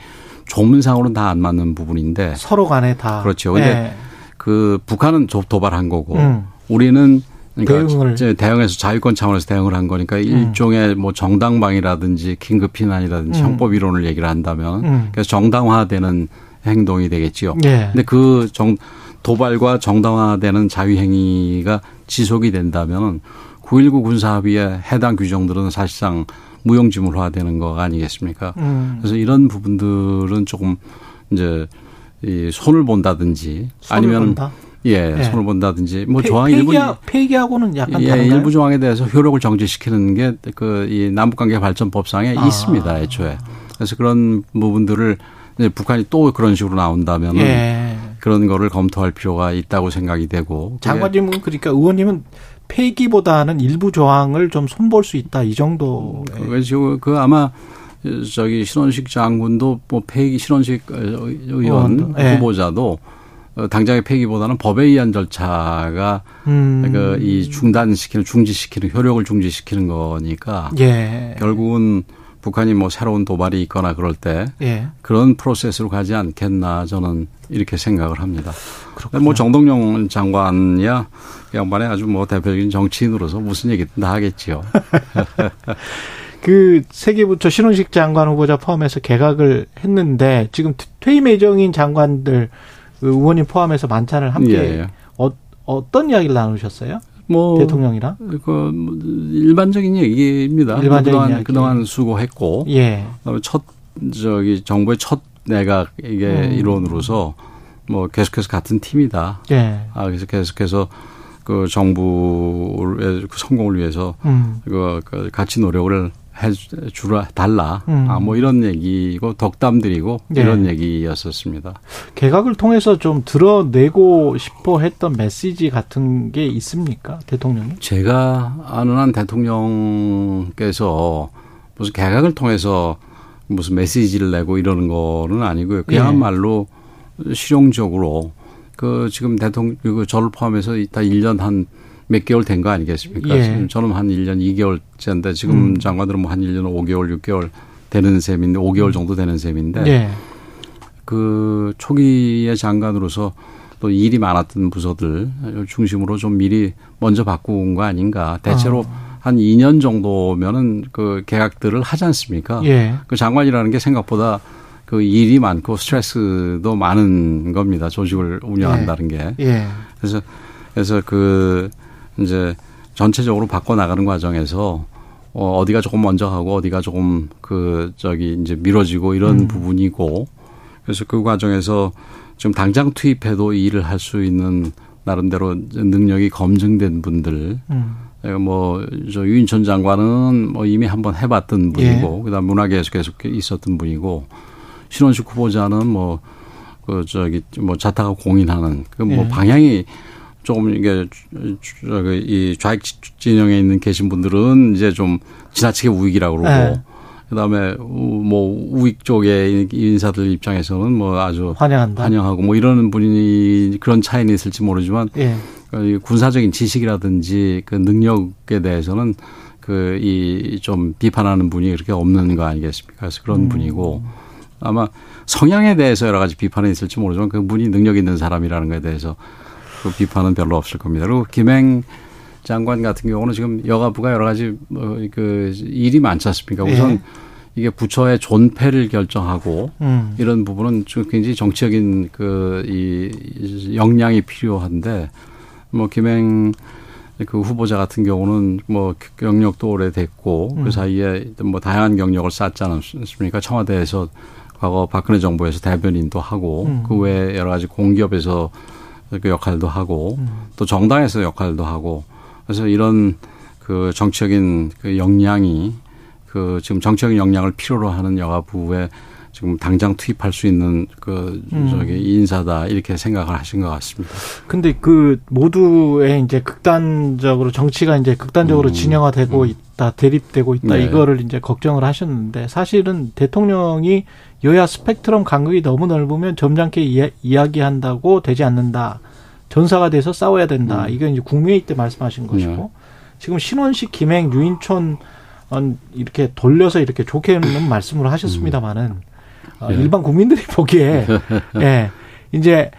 조문상으로는 다 안 맞는 부분인데 서로 간에 다 그렇죠. 근데 예. 그 북한은 도- 도발한 거고 음. 우리는 그러니까 대응을. 음. 이제 대응해서 자유권 차원에서 대응을 한 거니까 일종의 뭐 정당방위라든지 긴급 피난이라든지 음. 형법 이론을 얘기를 한다면 음. 그래서 정당화되는 행동이 되겠지요. 예. 근데 그 정, 도발과 정당화되는 자위 행위가 지속이 된다면 9.19 군사합의의 해당 규정들은 사실상 무용지물화되는 거 아니겠습니까? 음. 그래서 이런 부분들은 조금 이제 이 손을 본다든지 손을 아니면 본다? 예, 예. 손을 본다든지 뭐 폐- 조항 일부 폐기하, 폐기하 고는 약간 예, 다른가요? 일부 조항에 대해서 효력을 정지시키는 게 그 이 남북관계 발전 법상에 아. 있습니다, 애초에. 그래서 그런 부분들을 북한이 또 그런 식으로 나온다면은 예. 그런 거를 검토할 필요가 있다고 생각이 되고 장관님은 그러니까 의원님은 폐기보다는 일부 조항을 좀 손볼 수 있다 이 정도. 그래서 그 아마 저기 신원식 장군도 뭐 폐기 신원식 의원 예. 후보자도 어, 당장의 폐기보다는 법에 의한 절차가 음. 그이 중단시키는 중지시키는 효력을 중지시키는 거니까 예. 결국은 북한이 뭐 새로운 도발이 있거나 그럴 때 예. 그런 프로세스로 가지 않겠나 저는 이렇게 생각을 합니다. 그렇군요. 뭐 정동영 장관이야 이 양반의 아주 뭐 대표적인 정치인으로서 무슨 얘기든 다 하겠지요. 그 세계부처 신원식 장관 후보자 포함해서 개각을 했는데 지금 퇴임 예정인 장관들 그 의원님 포함해서 만찬을 함께 예. 어, 어떤 이야기를 나누셨어요? 뭐 대통령이랑? 그 일반적인 얘기입니다. 일반적인 그동안 이야기. 그동안 수고했고 예. 첫 저기 정부의 첫 내각 이게 음. 일원으로서 뭐 계속해서 같은 팀이다. 예. 아 그래서 계속해서 그 정부의 그 성공을 위해서 음. 그, 그 같이 노력을 해 주라 달라. 음. 아뭐 이런 얘기고 덕담드리고 예. 이런 얘기였었습니다. 개각을 통해서 좀 드러내고 싶어 했던 메시지 같은 게 있습니까? 대통령이? 제가 아는 한 대통령께서 무슨 개각을 통해서 무슨 메시지를 내고 이러는 거는 아니고요. 그야말로 예. 실용적으로 그 지금 대통령 그 저를 포함해서 이따 1년 한 몇 개월 된 거 아니겠습니까? 예. 저는 한 1년 2개월째인데 지금 음. 장관들은 뭐 한 1년 5개월, 6개월 되는 셈인데 5개월 정도 되는 셈인데 예. 그 초기의 장관으로서 또 일이 많았던 부서들 중심으로 좀 미리 먼저 바꾼 거 아닌가. 대체로 어. 한 2년 정도면은 그 계약들을 하지 않습니까? 예. 그 장관이라는 게 생각보다 그 일이 많고 스트레스도 많은 겁니다. 조직을 운영한다는 예. 게. 예. 그래서 그래서 그 이제 전체적으로 바꿔 나가는 과정에서 어 어디가 조금 먼저 하고 어디가 조금 그 저기 이제 미뤄지고 이런 음. 부분이고 그래서 그 과정에서 지금 당장 투입해도 일을 할 수 있는 나름대로 능력이 검증된 분들. 음. 뭐저 유인천 장관은 뭐 이미 한번 해봤던 분이고 예. 그다음 문화계에서 계속 있었던 분이고 신원식 후보자는 뭐 그 저기 뭐 자타가 공인하는 그뭐 예. 방향이 조금 이게 저기 이 좌익 진영에 있는 계신 분들은 이제 좀 지나치게 우익이라고 그러고 예. 그다음에 뭐 우익 쪽의 인사들 입장에서는 뭐 아주 환영한다. 환영하고 뭐 이러는 분이 그런 차이는 있을지 모르지만 예. 그 군사적인 지식이라든지 그 능력에 대해서는 그 이 좀 비판하는 분이 그렇게 없는 거 아니겠습니까? 그래서 그런 음. 분이고 아마 성향에 대해서 여러 가지 비판이 있을지 모르지만 그 분이 능력 있는 사람이라는 것에 대해서 그 비판은 별로 없을 겁니다. 그리고 김행 장관 같은 경우는 지금 여가부가 여러 가지 뭐그 일이 많지 않습니까? 우선 예. 이게 부처의 존폐를 결정하고 음. 이런 부분은 좀 굉장히 정치적인 그 이 역량이 필요한데 뭐 김행 그 후보자 같은 경우는 뭐 경력도 오래됐고 그 음. 그 사이에 뭐 다양한 경력을 쌓지 않았습니까? 청와대에서 과거 박근혜 정부에서 대변인도 하고 음. 그 외에 여러 가지 공기업에서 그 역할도 하고 음. 또 정당에서 역할도 하고 그래서 이런 그 정치적인 그 역량이 그 지금 정치적인 역량을 필요로 하는 여가부에 지금 당장 투입할 수 있는 그 음. 저기 인사다 이렇게 생각을 하신 것 같습니다. 근데 그 모두의 이제 극단적으로 정치가 이제 극단적으로 음. 진영화되고 음. 있다, 대립되고 있다 네. 이거를 이제 걱정을 하셨는데 사실은 대통령이 여야 스펙트럼 간극이 너무 넓으면 점잖게 이야, 이야기한다고 되지 않는다. 전사가 돼서 싸워야 된다. 음. 이건 이제 국무회의 때 말씀하신 것이고 네. 지금 신원식, 김행, 유인촌 이렇게 돌려서 이렇게 좋게는 말씀을 하셨습니다마는 어, 예. 일반 국민들이 보기에 예 이제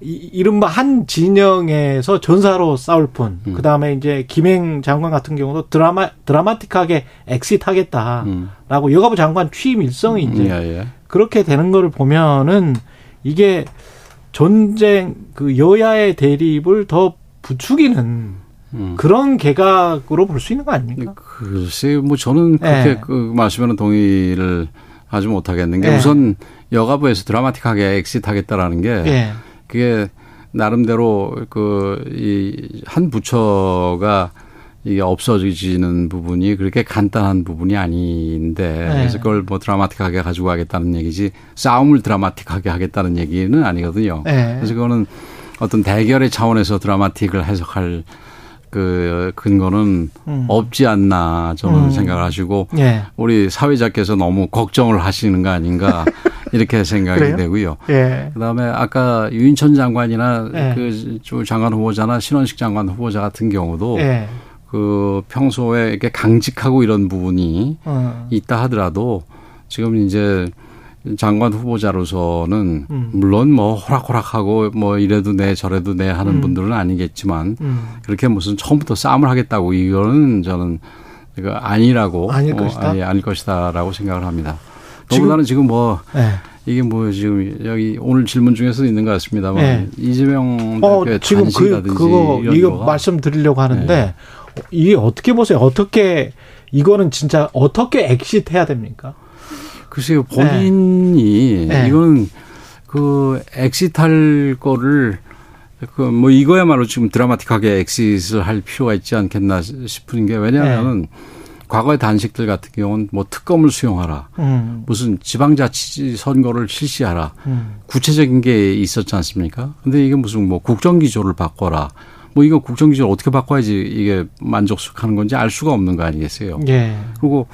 이른바 한 진영에서 전사로 싸울 뿐. 음. 그 다음에 이제 김행 장관 같은 경우도 드라마 드라마틱하게 exit 하겠다라고 음. 여가부 장관 취임 일성이 이제 예, 예. 그렇게 되는 거를 보면은 이게 전쟁 그 여야의 대립을 더 부추기는 음. 그런 개각으로 볼 수 있는 거 아닙니까? 글쎄, 뭐 저는 그렇게 네. 그 말씀에는 동의를 하지 못하겠는 게 네. 우선 여가부에서 드라마틱하게 exit하겠다라는 게 네. 그게 나름대로 그 이 한 부처가 이게 없어지는 부분이 그렇게 간단한 부분이 아닌데 네. 그래서 그걸 뭐 드라마틱하게 가지고 가겠다는 얘기지 싸움을 드라마틱하게 하겠다는 얘기는 아니거든요. 네. 그래서 그거는 어떤 대결의 차원에서 드라마틱을 해석할 그 근거는 음. 없지 않나 저는 음. 생각을 하시고 예. 우리 사회자께서 너무 걱정을 하시는 거 아닌가 이렇게 생각이? 되고요. 예. 그다음에 아까 유인천 장관이나 예. 그 장관 후보자나 신원식 장관 후보자 같은 경우도 예. 그 평소에 이렇게 강직하고 이런 부분이 어. 있다 하더라도 지금 이제 장관 후보자로서는 음. 물론 뭐 호락호락하고 뭐 이래도 내 저래도 내 하는 음. 분들은 아니겠지만 음. 그렇게 무슨 처음부터 싸움을 하겠다고 이거는 저는 이거 아니라고 아닐 것이다. 어, 아닐 것이다라고 생각을 합니다. 더군다나 지금 뭐 네. 이게 뭐 지금 여기 오늘 질문 중에서 있는 것 같습니다만 네. 이재명 어, 대표의 지금 그, 그거 이거 말씀드리려고 하는데 네. 이게 어떻게 보세요? 어떻게 이거는 진짜 어떻게 exit 해야 됩니까? 글쎄요, 본인이 네. 네. 이거는 그 exit할 거를 그 뭐 이거야말로 지금 드라마틱하게 exit를 할 필요가 있지 않겠나 싶은 게 왜냐하면은 네. 과거의 단식들 같은 경우는 뭐 특검을 수용하라, 음. 무슨 지방자치 선거를 실시하라, 음. 구체적인 게 있었지 않습니까? 근데 이게 무슨 뭐 국정기조를 바꿔라, 뭐 이거 국정기조를 어떻게 바꿔야지 이게 만족스럽하는 건지 알 수가 없는 거 아니겠어요? 예. 그리고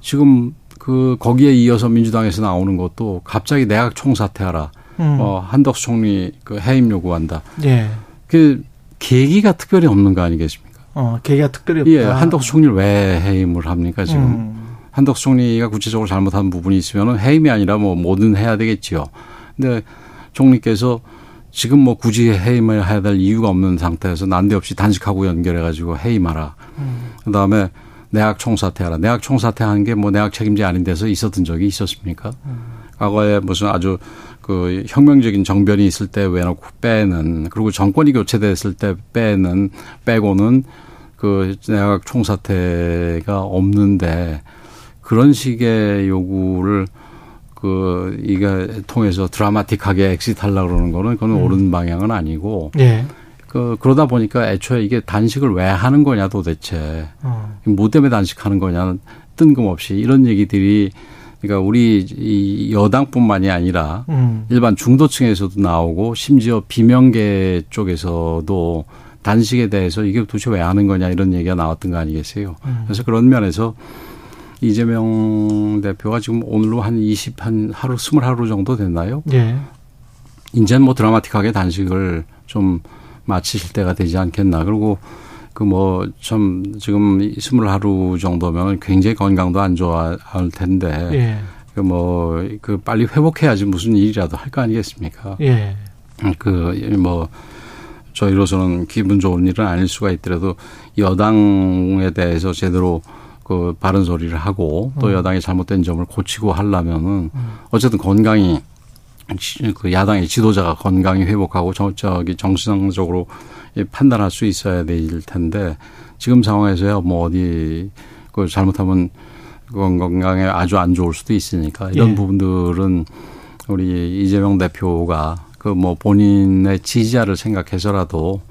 지금 그 거기에 이어서 민주당에서 나오는 것도 갑자기 내각 총사퇴하라. 음. 어, 한덕수 총리 그 해임 요구한다. 예. 그 계기가 특별히 없는 거 아니겠습니까? 어, 계기가 특별히 없다. 예, 한덕수 총리를 왜 해임을 합니까 지금? 음. 한덕수 총리가 구체적으로 잘못한 부분이 있으면 해임이 아니라 뭐 뭐든 해야 되겠지요. 근데 총리께서 지금 뭐 굳이 해임을 해야 될 이유가 없는 상태에서 난데없이 단식하고 연결해가지고 해임하라. 그 다음에 내각 총사퇴하라. 내각 총사퇴하는 게뭐 내각 책임자 아닌 데서 있었던 적이 있었습니까? 과거에 무슨 아주 그 혁명적인 정변이 있을 때 외놓고 빼는 그리고 정권이 교체됐을 때 빼는 빼고는 그 내각 총사퇴가 없는데 그런 식의 요구를 그 이게 통해서 드라마틱하게 엑시트하려고 그러는 거는 그건 옳은 방향은 아니고 예. 그 그러다 보니까 애초에 이게 단식을 왜 하는 거냐 도대체 어. 뭐 때문에 단식하는 거냐 뜬금없이 이런 얘기들이 그러니까 우리 이 여당뿐만이 아니라 음. 일반 중도층에서도 나오고 심지어 비명계 쪽에서도 단식에 대해서 이게 도대체 왜 하는 거냐 이런 얘기가 나왔던 거 아니겠어요. 음. 그래서 그런 면에서 이재명 대표가 지금 오늘로 한 20, 한 하루, 20하루 정도 됐나요? 예. 이제는 뭐 드라마틱하게 단식을 좀 마치실 때가 되지 않겠나. 그리고 그뭐좀 지금 20하루 정도면 굉장히 건강도 안 좋아할 텐데. 예. 그 뭐, 그 빨리 회복해야지 무슨 일이라도 할 거 아니겠습니까? 예. 그, 뭐, 저희로서는 기분 좋은 일은 아닐 수가 있더라도 여당에 대해서 제대로 그 바른 소리를 하고 또 여당이 잘못된 점을 고치고 하려면은 어쨌든 건강히 지- 그 야당의 지도자가 건강히 회복하고 저, 저기 정상적으로 이 판단할 수 있어야 될 텐데 지금 상황에서야 뭐 어디 그 잘못하면 그건 건강에 아주 안 좋을 수도 있으니까 이런 예. 부분들은 우리 이재명 대표가 그 뭐 본인의 지지자를 생각해서라도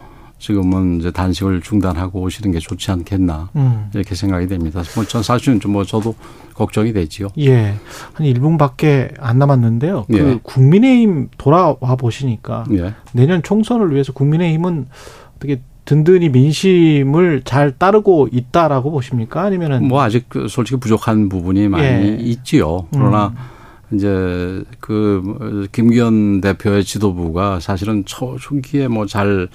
지금은 이제 단식을 중단하고 오시는 게 좋지 않겠나 음. 이렇게 생각이 됩니다. 뭐전 사실은 좀 뭐 저도 걱정이 되지요. 예. 한 1분밖에 안 남았는데요. 그 예. 국민의힘 돌아와 보시니까 예. 내년 총선을 위해서 국민의힘은 어떻게 든든히 민심을 잘 따르고 있다라고 보십니까? 아니면은 뭐 아직 그 솔직히 부족한 부분이 많이 예. 있지요. 그러나 음. 이제 그 김기현 대표의 지도부가 사실은 초 초기에 뭐잘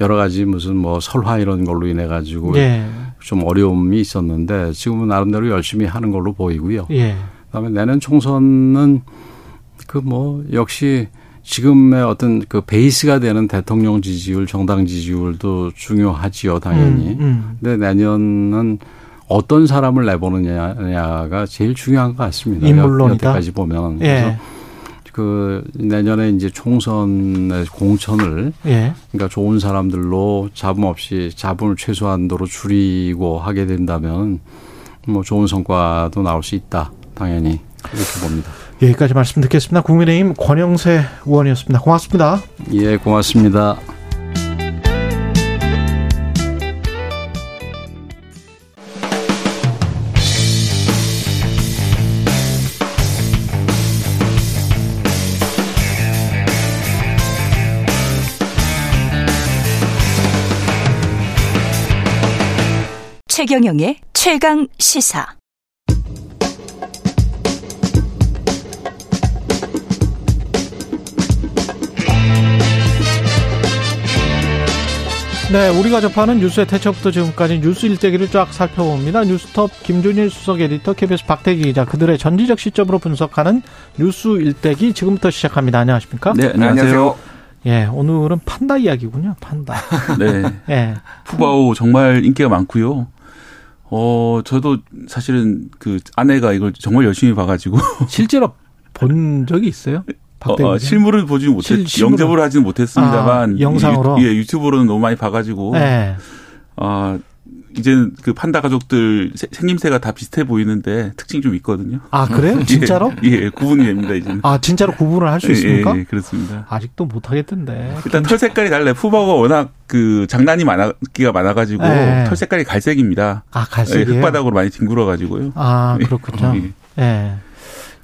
여러 가지 무슨 뭐 설화 이런 걸로 인해 가지고 예. 좀 어려움이 있었는데 지금은 나름대로 열심히 하는 걸로 보이고요. 예. 그다음에 내년 총선은 그 뭐 역시 지금의 어떤 그 베이스가 되는 대통령 지지율, 정당 지지율도 중요하지요, 당연히. 음, 음. 근데 내년은 어떤 사람을 내보느냐가 제일 중요한 것 같습니다. 인물론이다? 여태까지 보면. 그래서 예. 그 내년에 이제 총선의 공천을 예. 그러니까 좋은 사람들로 잡음 없이 잡음을 최소한도로 줄이고 하게 된다면 뭐 좋은 성과도 나올 수 있다. 당연히 이렇게 봅니다. 여기까지 말씀 듣겠습니다. 국민의힘 권영세 의원이었습니다. 고맙습니다. 예, 고맙습니다. 최경영의 최강 시사. 네, 우리가 접하는 뉴스의 태초부터 지금까지 뉴스 일대기를 쫙 살펴봅니다. 뉴스톱 김준일 수석 에디터, KBS 박태기 기자, 그들의 전지적 시점으로 분석하는 뉴스 일대기 지금부터 시작합니다. 안녕하십니까? 네, 안녕하세요. 예, 오늘은 판다 이야기군요. 판다. 네. 예. 푸바오 정말 인기가 많고요. 어, 저도 사실은 그 아내가 이걸 정말 열심히 봐가지고 실제로 본 적이 있어요? 어, 어? 실물을 보지 못했, 실-. 영접을 하지는 못했습니다만 아, 영상으로? 유, 예, 유튜브로는 너무 많이 봐가지고 예. 아 이제는 그 판다 가족들 세- 생김새가 다 비슷해 보이는데 특징이 좀 있거든요. 아, 그래요? 진짜로? 예, 예, 구분이 됩니다 이제는. 아, 진짜로 구분을 할 수 있습니까? 예, 예, 그렇습니다. 아직도 못 하겠던데. 일단 털 색깔이 달라요. 푸바오가 워낙 그 장난이 많아, 기가 많아가지고 네. 털 색깔이 갈색입니다. 아, 예, 갈색이에요? 흙바닥으로 많이 뒹굴어가지고요. 아, 예. 그렇군요. 예. 예.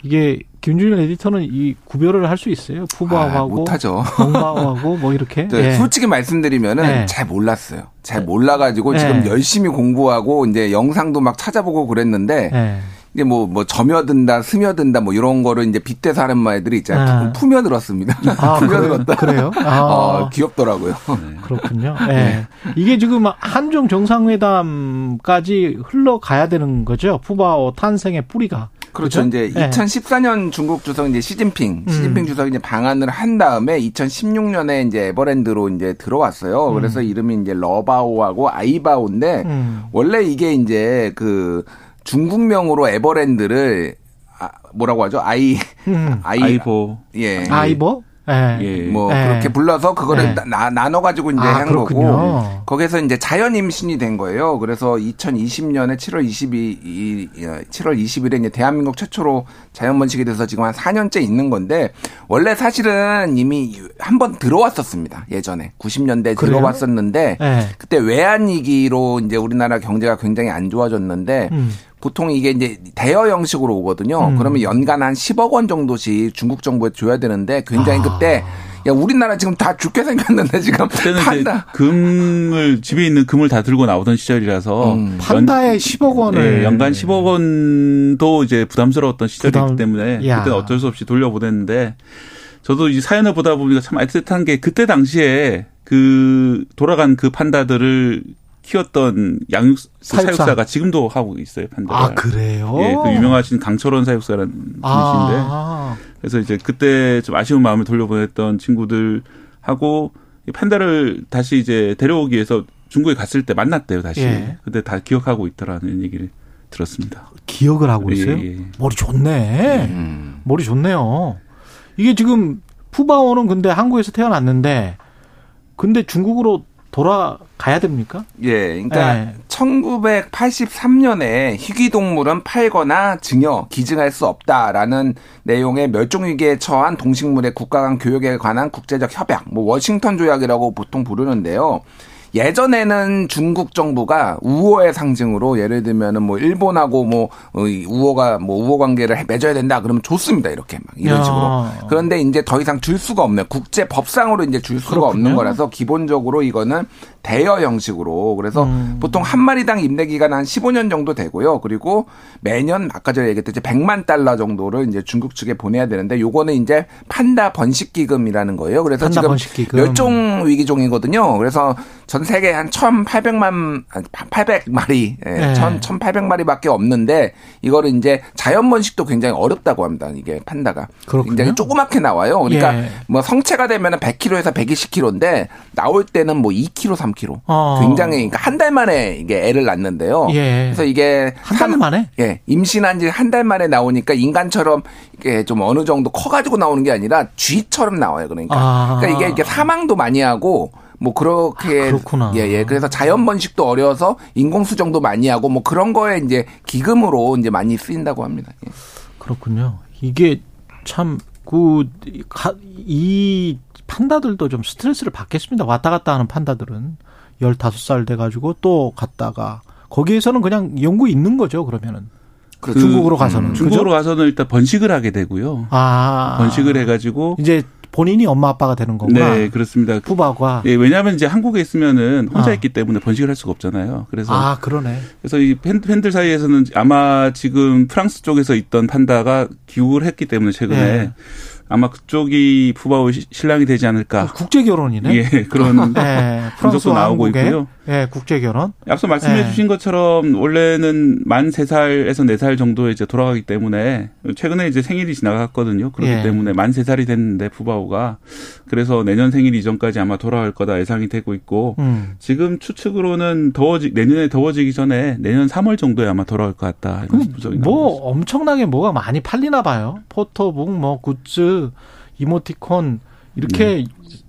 이게 김준일 에디터는 이 구별을 할 수 있어요. 아, 푸바오하고 못하죠. 동바오하고 뭐 이렇게. 네, 예. 솔직히 말씀드리면은 네. 잘 몰랐어요. 잘 몰라가지고 네. 지금 열심히 공부하고 이제 영상도 막 찾아보고 그랬는데 예. 이제 뭐, 뭐, 점여든다, 스며든다, 뭐, 이런 거를 이제 빗대서 하는 말들이 있잖아요. 네. 품며들었습니다. 아, 품며들었다. 그래- 그래요? 아. 어, 귀엽더라고요. 그렇군요. 예. 이게 지금 한중 정상회담까지 흘러가야 되는 거죠. 푸바오 탄생의 뿌리가. 그렇죠. 그죠? 이제 예. 2014년 중국 주석 이제 시진핑, 음. 시진핑 주석이 이제 방한을 한 다음에 2016년에 이제 에버랜드로 이제 들어왔어요. 그래서 이름이 이제 러바오하고 아이바오인데 음. 원래 이게 이제 그 중국명으로 에버랜드를 아, 뭐라고 하죠? 아이 음. 아이 아이보. 예. 아이버? 예. 예. 뭐 예. 그렇게 불러서 그거를 예. 나, 나눠 가지고 이제 아, 한 그렇군요. 거고 거기서 이제 자연 임신이 된 거예요. 그래서 2020년에 7월 22일 7월 20일에 이제 대한민국 최초로 자연 번식이 돼서 지금 한 4년째 있는 건데 원래 사실은 이미 한 번 들어왔었습니다. 예전에 90년대 그래요? 들어왔었는데 예. 그때 외환 위기로 이제 우리나라 경제가 굉장히 안 좋아졌는데 음. 보통 이게 이제 대여 형식으로 오거든요. 음. 그러면 연간 한 10억 원 정도씩 중국 정부에 줘야 되는데 굉장히 아. 그때 야 우리나라 지금 다 죽게 생겼는데 지금 그때는 이제 판다. 금을 집에 있는 금을 다 들고 나오던 시절이라서 음. 판다에 10억 원을 예, 연간 10억 원도 이제 부담스러웠던 시절이기 부담- 때문에 야. 그때는 어쩔 수 없이 돌려보냈는데 저도 이 사연을 보다 보니까 참 애틋한 게 그때 당시에 그 돌아간 그 판다들을 키웠던 양육 사육사. 사육사가 지금도 하고 있어요 판다를. 아, 그래요? 예, 그 유명하신 강철원 사육사라는 분이신데 아. 그래서 이제 그때 좀 아쉬운 마음을 돌려보냈던 친구들 하고 이 판다를 다시 이제 데려오기 위해서 중국에 갔을 때 만났대요 다시. 예. 근데 다 기억하고 있더라는 얘기를 들었습니다. 기억을 하고 있어요? 예, 예. 머리 좋네. 음. 머리 좋네요. 이게 지금 푸바오는 근데 한국에서 태어났는데 근데 중국으로 돌아가야 됩니까? 예, 그러니까 예. 1983년에 희귀동물은 팔거나 증여, 기증할 수 없다라는 내용의 멸종위기에 처한 동식물의 국가 간 교육에 관한 국제적 협약, 뭐 워싱턴 조약이라고 보통 부르는데요. 예전에는 중국 정부가 우호의 상징으로 예를 들면은 뭐 일본하고 뭐 어, 이 우호가 뭐 우호 관계를 맺어야 된다 그러면 좋습니다 이렇게 막 이런 야. 식으로 그런데 이제 더 이상 줄 수가 없는 국제 법상으로 이제 줄 수가 그렇군요. 없는 거라서 기본적으로 이거는 대여 형식으로 그래서 음. 보통 한 마리당 임대 기간 한 15년 정도 되고요. 그리고 매년 아까 전에 얘기했듯이 100만 달러 정도를 이제 중국 측에 보내야 되는데 요거는 이제 판다 번식 기금이라는 거예요. 그래서 지금 번식 기금. 멸종 위기종이거든요. 그래서 전 세계 한 1,800만 800마리 예, 네. 1,000 1,800마리밖에 없는데 이거를 이제 자연 번식도 굉장히 어렵다고 합니다. 이게 판다가 그렇군요. 굉장히 조그맣게 나와요. 그러니까 예. 뭐 성체가 되면은 100kg에서 120kg인데 나올 때는 뭐 2kg, 3kg. 어. 굉장히 그러니까 한 달 만에 이게 애를 낳는데요. 예. 그래서 이게 한 달 만에? 예, 임신한 지 한 달 만에 나오니까 인간처럼 이게 좀 어느 정도 커 가지고 나오는 게 아니라 쥐처럼 나와요. 그러니까. 아. 그러니까 이게 이렇게 사망도 많이 하고 뭐 그렇게 아, 그렇구나. 예, 예. 그래서 자연 번식도 어려워서 인공 수정도 많이 하고 뭐 그런 거에 이제 기금으로 이제 많이 쓰인다고 합니다. 예. 그렇군요. 이게 참, 그, 가- 이 판다들도 좀 스트레스를 받겠습니다. 왔다 갔다 하는 판다들은. 15살 돼 가지고 또 갔다가. 거기에서는 그냥 영구 있는 거죠, 그러면은. 그렇죠. 중국으로 가서는. 중국으로 그죠? 가서는 일단 번식을 하게 되고요. 아. 번식을 해 가지고 이제 본인이 엄마 아빠가 되는 거구나. 네 그렇습니다. 푸바오가. 예, 왜냐하면 이제 한국에 있으면은 혼자 아. 있기 때문에 번식을 할 수가 없잖아요. 그래서 아, 그러네. 그래서 이 팬, 팬들 사이에서는 아마 지금 프랑스 쪽에서 있던 판다가 귀국을 했기 때문에 최근에 네. 아마 그쪽이 푸바오 시- 신랑이 되지 않을까. 국제 결혼이네. 예, 그런 네, 분석도 나오고 한국의 있고요. 예, 국제 결혼. 앞서 말씀해 네. 주신 것처럼 원래는 만 3살에서 4살 정도에 이제 돌아가기 때문에 최근에 이제 생일이 지나갔거든요. 그렇기 예. 때문에 만 3살이 됐는데 푸바오가 그래서 내년 생일 이전까지 아마 돌아갈 거다 예상이 되고 있고 음. 지금 추측으로는 더워지 내년에 더워지기 전에 내년 3월 정도에 아마 돌아올 것 같다. 이런 분석이 나오고 뭐 있습니다. 엄청나게 뭐가 많이 팔리나 봐요. 포토북, 뭐 굿즈, 이모티콘 이렇게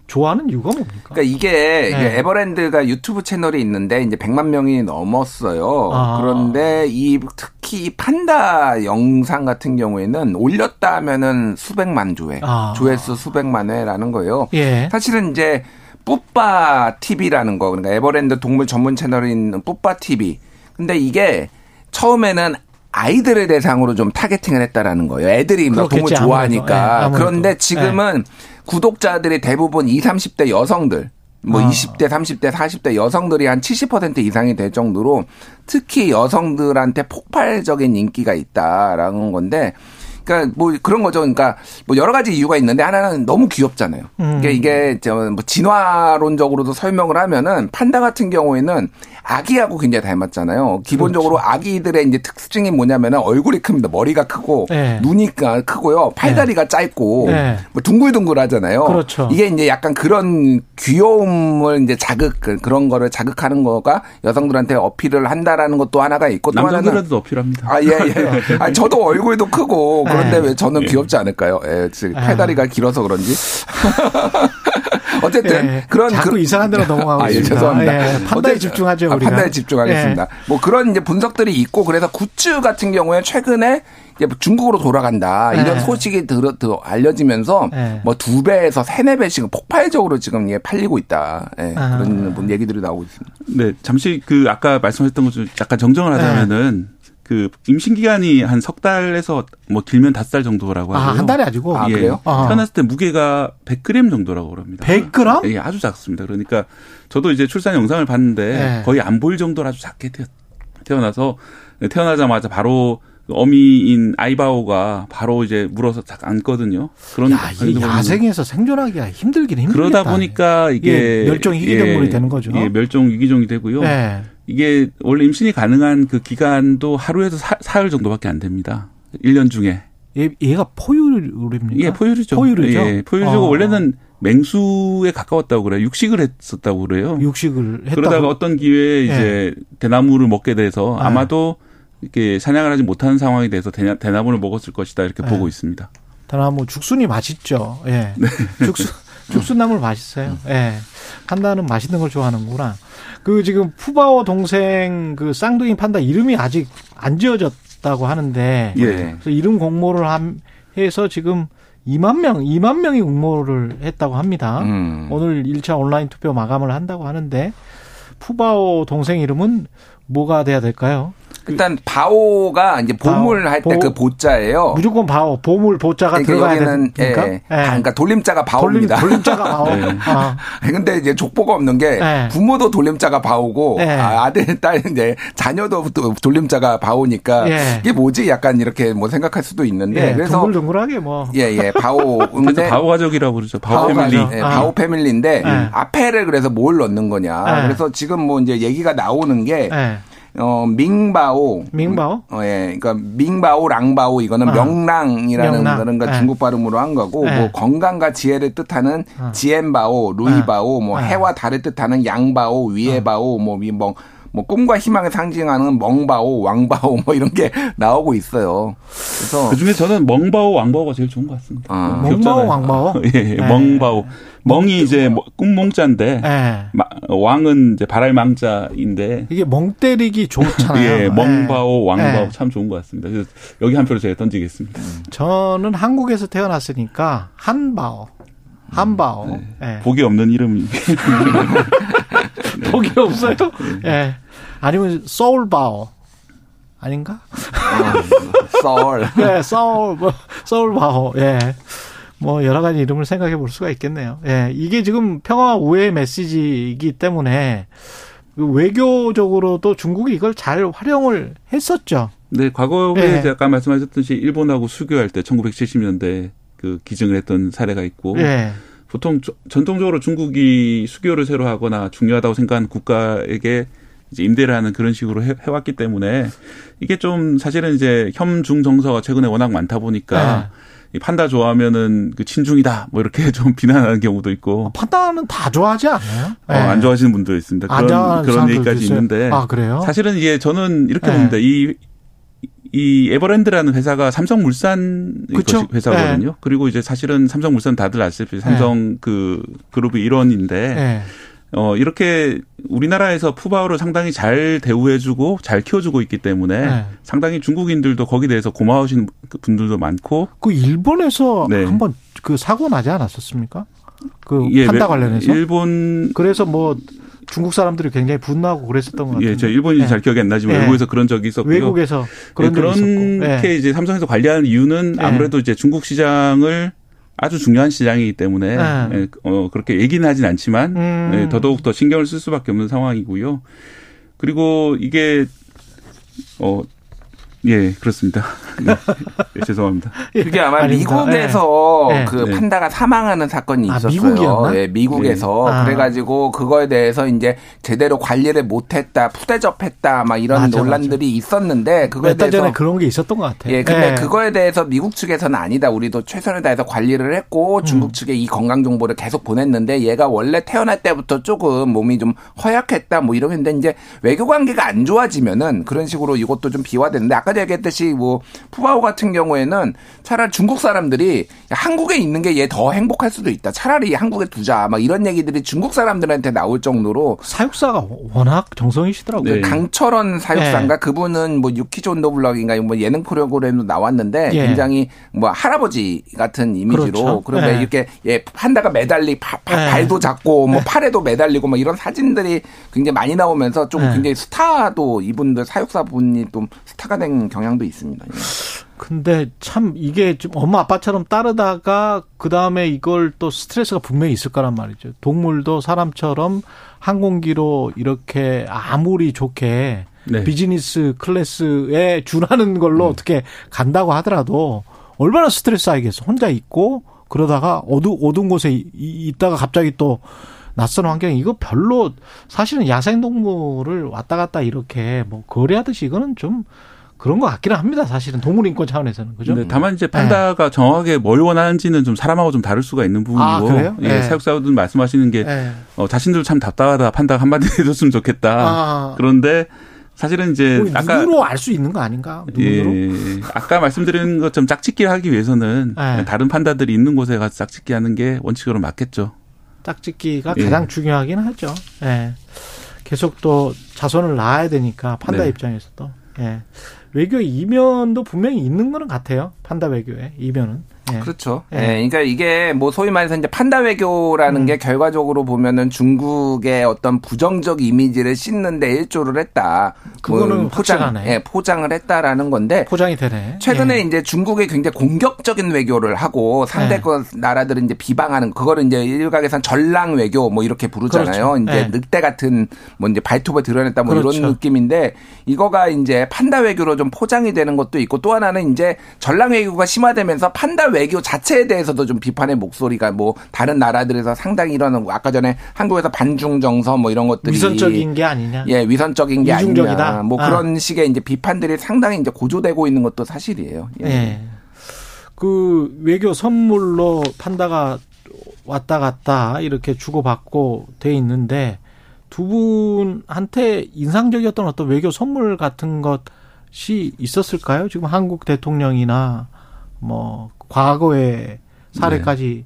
좋아하는 이유가 뭡니까? 그러니까 이게, 네. 에버랜드가 유튜브 채널이 있는데 이제 100만 명이 넘었어요. 아. 그런데 이 특히 이 판다 영상 같은 경우에는 올렸다 하면은 수백만 조회, 아. 조회수 수백만 회라는 거예요. 예. 사실은 이제 뿌빠 TV라는 거 그러니까 에버랜드 동물 전문 채널인 뿌빠 TV. 근데 이게 처음에는 아이들을 대상으로 좀 타겟팅을 했다라는 거예요. 애들이 막 동물 좋아하니까. 예. 그런데 지금은 구독자들이 대부분 20, 30대 여성들 뭐 아. 20대, 30대, 40대 여성들이 한 70% 이상이 될 정도로 특히 여성들한테 폭발적인 인기가 있다라는 건데 그러니까 뭐 그런 거죠. 그러니까 뭐 여러 가지 이유가 있는데 하나는 너무 귀엽잖아요. 음. 이게 이게 저뭐 진화론적으로도 설명을 하면은 판다 같은 경우에는 아기하고 굉장히 닮았잖아요. 기본적으로 그렇죠. 아기들의 이제 특징이 뭐냐면은 얼굴이 큽니다. 머리가 크고 네. 눈이 크고요. 팔다리가 짧고 네. 뭐 둥글둥글하잖아요. 그렇죠. 이게 이제 약간 그런 귀여움을 이제 자극 그- 그런 거를 자극하는 거가 여성들한테 어필을 한다라는 것도 하나가 있고 또 하나는 남자들한테도 어필합니다. 아, 예, 예. 아, 저도 얼굴도 크고, 그런데 네. 왜 저는 귀엽지 않을까요? 예, 즉, 팔다리가 길어서 그런지. 어쨌든, 예, 그런. 자꾸 그- 이상한 데로 넘어가고 아, 예, 있습니다. 죄송합니다. 예, 어쨌든- 집중하죠, 아, 우리가. 판다에 집중하겠습니다. 뭐 그런 이제 분석들이 있고, 그래서 굿즈 같은 경우에 최근에 이제 중국으로 돌아간다. 이런 네. 소식이 들어, 들어 알려지면서 네. 뭐두 배에서 세네 배씩 폭발적으로 지금 이게 팔리고 있다. 예, 아. 그런 뭐 얘기들이 나오고 있습니다. 네, 잠시 그 아까 말씀하셨던 것 좀 약간 정정을 하자면은 그 임신 기간이 한 석 달에서 뭐 길면 다섯 달 정도라고 아, 하고요. 한 달이 아니고. 아, 예, 그래요? 아. 태어났을 때 무게가 100g 정도라고 그럽니다. 100g? 예, 아주 작습니다. 그러니까 저도 이제 출산 영상을 봤는데 네. 거의 안 보일 정도로 아주 작게 태어, 태어나서 태어나자마자 바로 어미인 아이바오가 바로 이제 물어서 딱 앉거든요. 그런 야, 야생에서 생존하기가 힘들긴 힘들겠다. 그러다 보니까 이게 예, 멸종 위기동물이 되는 거죠. 예, 멸종 위기종이 되고요. 예. 이게 원래 임신이 가능한 그 기간도 하루에서 사, 사흘 정도밖에 안 됩니다. 1년 중에. 얘, 얘가 포유류입니까? 예, 포유류죠. 포유류죠. 예, 포유류고 어. 원래는 맹수에 가까웠다고 그래요. 육식을 했었다고 그래요. 육식을 했다고. 그러다가 어떤 기회에 이제 대나무를 먹게 돼서 네. 아마도 이렇게 사냥을 하지 못하는 상황이 돼서 대나, 대나무를 먹었을 것이다 이렇게 네. 보고 있습니다. 대나무 죽순이 맛있죠. 예. 죽순 죽순나물 맛있어요. 예. 판다는 맛있는 걸 좋아하는구나. 그 지금 푸바오 동생 그 쌍둥이 판다 이름이 아직 안 지어졌다고 하는데 예. 그래서 이름 공모를 함 해서 지금 2만 명, 2만 명이 응모를 했다고 합니다. 음. 오늘 1차 온라인 투표 마감을 한다고 하는데 푸바오 동생 이름은 뭐가 돼야 될까요? 일단 바오가 이제 보물. 할 때그 보- 보자예요. 무조건 바오, 보물 보자가 그러니까 들어가야 여기는 예? 예. 바- 그러니까 돌림자가 돌림, 바오입니다. 돌림 자가 바오. 네. 아, 근데 이제 족보가 없는 게 네. 부모도 돌림자가 바오고 네. 아, 아들 딸 이제 자녀도 또 돌림자가 바오니까 예. 이게 뭐지 약간 이렇게 뭐 생각할 수도 있는데 예, 그래서 둥글둥글하게 뭐. 예예 바오 그래서 근데 바오 가족이라고 그러죠. 바오 바오 패밀리. 가족, 예, 아. 바오 패밀리인데 네. 앞에를 그래서 뭘 넣는 거냐. 네. 그래서 지금 뭐 이제 얘기가 나오는 게 예. 어, 밍바오. 밍바오? 어, 예. 그러니까 밍바오, 랑바오 이거는 아. 명랑이라는 명랑. 그런 거 예. 중국 발음으로 한 거고 예. 뭐 건강과 지혜를 뜻하는 아. 지엔바오, 루이바오, 뭐 예. 해와 달을 뜻하는 양바오, 위에바오, 뭐, 이 뭐, 뭐 꿈과 희망을 상징하는 멍바오, 왕바오 뭐 이런 게 나오고 있어요. 그래서 그 중에 저는 멍바오, 왕바오가 제일 좋은 것 같습니다. 아. 멍바오, 왕바오? 예, 예, 네. 멍바오. 멍이 이제 뭐 꿈몽자인데 예. 마- 왕은 이제 발알망자인데 이게 멍 때리기 좋잖아요. 예, 멍바오, 왕바오 예. 참 좋은 것 같습니다. 그래서 여기 한 표를 제가 던지겠습니다. 저는 한국에서 태어났으니까 한바오. 한바오. 네. 예. 복이 없는 이름이 복이 없어요? 예. 아니면 소울바오. 아닌가? 썰. 예, 서울, 뭐, 서울바오. 예. 뭐, 여러 가지 이름을 생각해 볼 수가 있겠네요. 예. 이게 지금 평화와 우애의 메시지이기 때문에 그 외교적으로도 중국이 이걸 잘 활용을 했었죠. 네, 과거에 예. 이제 아까 말씀하셨듯이 일본하고 수교할 때 1970년대 그 기증을 했던 사례가 있고 예. 보통 저- 전통적으로 중국이 수교를 새로 하거나 중요하다고 생각하는 국가에게 이제 임대를 하는 그런 식으로 해, 해왔기 때문에 이게 좀 사실은 이제 혐중 정서가 최근에 워낙 많다 보니까 이 판다 좋아하면은 그 친중이다 뭐 이렇게 좀 비난하는 경우도 있고 판다는 다 좋아하지 않아요? 어, 안 좋아하시는 분도 있습니다. 안 그런 그런 얘기까지 있어요? 있는데 아, 그래요? 사실은 이게 저는 이렇게 네. 봅니다. 이, 이 에버랜드라는 회사가 삼성물산 그쵸? 회사거든요. 그리고 이제 사실은 삼성물산 다들 아시다시피 삼성 그 그룹의 일원인데 예. 어 이렇게 우리나라에서 푸바오를 상당히 잘 대우해주고 잘 키워주고 있기 때문에 네. 상당히 중국인들도 거기에 대해서 고마우신 분들도 많고 그 일본에서 네. 한번 그 사고 나지 않았었습니까? 그 예, 판다 왜- 관련해서 일본 그래서 뭐 중국 사람들이 굉장히 분노하고 그랬었던 것 같아요. 예, 저 일본인지 예. 잘 기억이 안 나지만 예. 외국에서 그런 적이 있었고요. 외국에서 그런 예. 그렇게 예. 이제 삼성에서 관리하는 이유는 예. 아무래도 이제 중국 시장을 아주 중요한 시장이기 때문에 네. 예, 어, 그렇게 얘기는 하진 않지만 음. 예, 더더욱 더 신경을 쓸 수밖에 없는 상황이고요. 그리고 이게 어 예, 그렇습니다. 네, 네, 죄송합니다. 그게 아마 아닙니다. 미국에서 네. 그 네. 판다가 사망하는 사건이 아, 있었어요. 미국이었나? 예, 미국에서 네. 아. 그래가지고 그거에 대해서 이제 제대로 관리를 못했다, 푸대접했다, 막 이런 맞아, 논란들이 있었는데 그거에 대해서 전에 그런 게 있었던 것 같아요. 예, 근데 예. 그거에 대해서 미국 측에서는 아니다. 우리도 최선을 다해서 관리를 했고 중국 음. 측에 이 건강 정보를 계속 보냈는데 얘가 원래 태어날 때부터 조금 몸이 좀 허약했다 뭐 이러는데 이제 외교 관계가 안 좋아지면은 그런 식으로 이것도 좀 비화되는데 아까 얘기했듯이 뭐 푸바오 같은 경우에는 차라리 중국 사람들이 야, 한국에 있는 게 얘 더 행복할 수도 있다. 차라리 한국에 두자. 막 이런 얘기들이 중국 사람들한테 나올 정도로 사육사가 워낙 정성이시더라고요. 네. 강철원 사육사인가 예. 그분은 뭐 유키즈 온더 블럭인가 뭐 예능 프로그램도 나왔는데 예. 굉장히 뭐 할아버지 같은 이미지로 그렇죠. 그런데 예. 이렇게 예 판다가 매달리 파- 파- 예. 발도 작고 뭐 예. 팔에도 매달리고 뭐 이런 사진들이 굉장히 많이 나오면서 좀 예. 굉장히 스타도 이분들 사육사 분이 좀 스타가 된 경향도 있습니다. 예. 근데 참 이게 좀 엄마 아빠처럼 따르다가 그 다음에 이걸 또 스트레스가 분명히 있을 거란 말이죠. 동물도 사람처럼 항공기로 이렇게 아무리 좋게 네. 비즈니스 클래스에 준하는 걸로 어떻게 간다고 하더라도 얼마나 스트레스 쌓이겠어. 혼자 있고 그러다가 어두 어두운 곳에 있다가 갑자기 또 낯선 환경 이거 별로 사실은 야생 동물을 왔다 갔다 이렇게 뭐 거래하듯이 이거는 좀 그런 것 같기는 합니다. 사실은 동물인권 차원에서는 그죠? 네, 다만 이제 판다가 정확하게 뭘 원하는지는 좀 사람하고 좀 다를 수가 있는 부분이고 아, 그래요? 예, 네. 사육사분들 말씀하시는 게 예. 어, 자신들 참 답답하다 판다가 한마디 해줬으면 좋겠다. 아. 그런데 사실은 이제 뭐 아까 눈으로 알 수 있는 거 아닌가? 눈으로? 예, 아까 말씀드린 것처럼 짝짓기 하기 위해서는 네. 다른 판다들이 있는 곳에 가서 짝짓기 하는 게 원칙으로 맞겠죠. 짝짓기가 예. 가장 중요하긴 하죠. 예. 계속 또 자손을 낳아야 되니까 판다 네. 입장에서도. 예. 외교 이면도 분명히 있는 거는 같아요. 판다 외교에 이면은. 예. 그렇죠. 예. 예. 그러니까 이게 뭐 소위 말해서 이제 판다 외교라는 음. 게 결과적으로 보면은 중국의 어떤 부정적 이미지를 씻는데 일조를 했다. 그거는 뭐 포장. 예, 포장을 했다라는 건데 포장이 되네. 최근에 예. 이제 중국이 굉장히 공격적인 외교를 하고 상대 네. 거 나라들은 이제 비방하는 그거를 이제 일각에선 전랑 외교 뭐 이렇게 부르잖아요. 그렇죠. 이제 네. 늑대 같은 뭐 이제 발톱을 드러냈다 뭐 그렇죠. 이런 느낌인데 이거가 이제 판다 외교로 좀 포장이 되는 것도 있고 또 하나는 이제 전랑 외교가 심화되면서 판다 외교 자체에 대해서도 좀 비판의 목소리가 뭐 다른 나라들에서 상당히 이런 아까 전에 한국에서 반중 정서 뭐 이런 것들이 위선적인 게 아니냐. 예, 위선적인 게 이중적이다. 아니냐. 뭐 아. 그런 식의 이제 비판들이 상당히 이제 고조되고 있는 것도 사실이에요. 예. 그 외교 선물로 판다가 왔다 갔다 이렇게 주고받고 돼 있는데 두 분한테 인상적이었던 어떤 외교 선물 같은 것이 있었을까요? 지금 한국 대통령이나 뭐 과거의 사례까지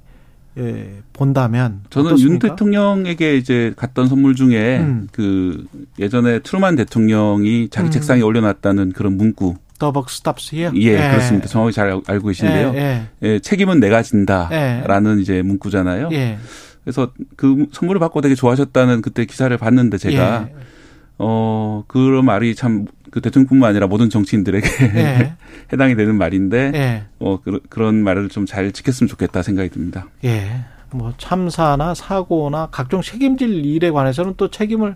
예, 본다면 저는 윤 어떻습니까? 대통령에게 이제 갔던 선물 중에 음. 그 예전에 트루만 대통령이 자기 음. 책상에 올려놨다는 그런 문구. Buck stops here. 예, 그렇습니다. 정확히 잘 알- 알고 계신데요. 예, 예, 책임은 내가 진다라는 이제 문구잖아요. 예. 예. 그래서 그 선물을 받고 되게 좋아하셨다는 그때 기사를 봤는데 제가 예. 어 그런 말이 참 그 대통령뿐만 아니라 모든 정치인들에게 예. 해당이 되는 말인데 예. 어 그, 그런 말을 좀 잘 지켰으면 좋겠다 생각이 듭니다. 예. 뭐 참사나 사고나 각종 책임질 일에 관해서는 또 책임을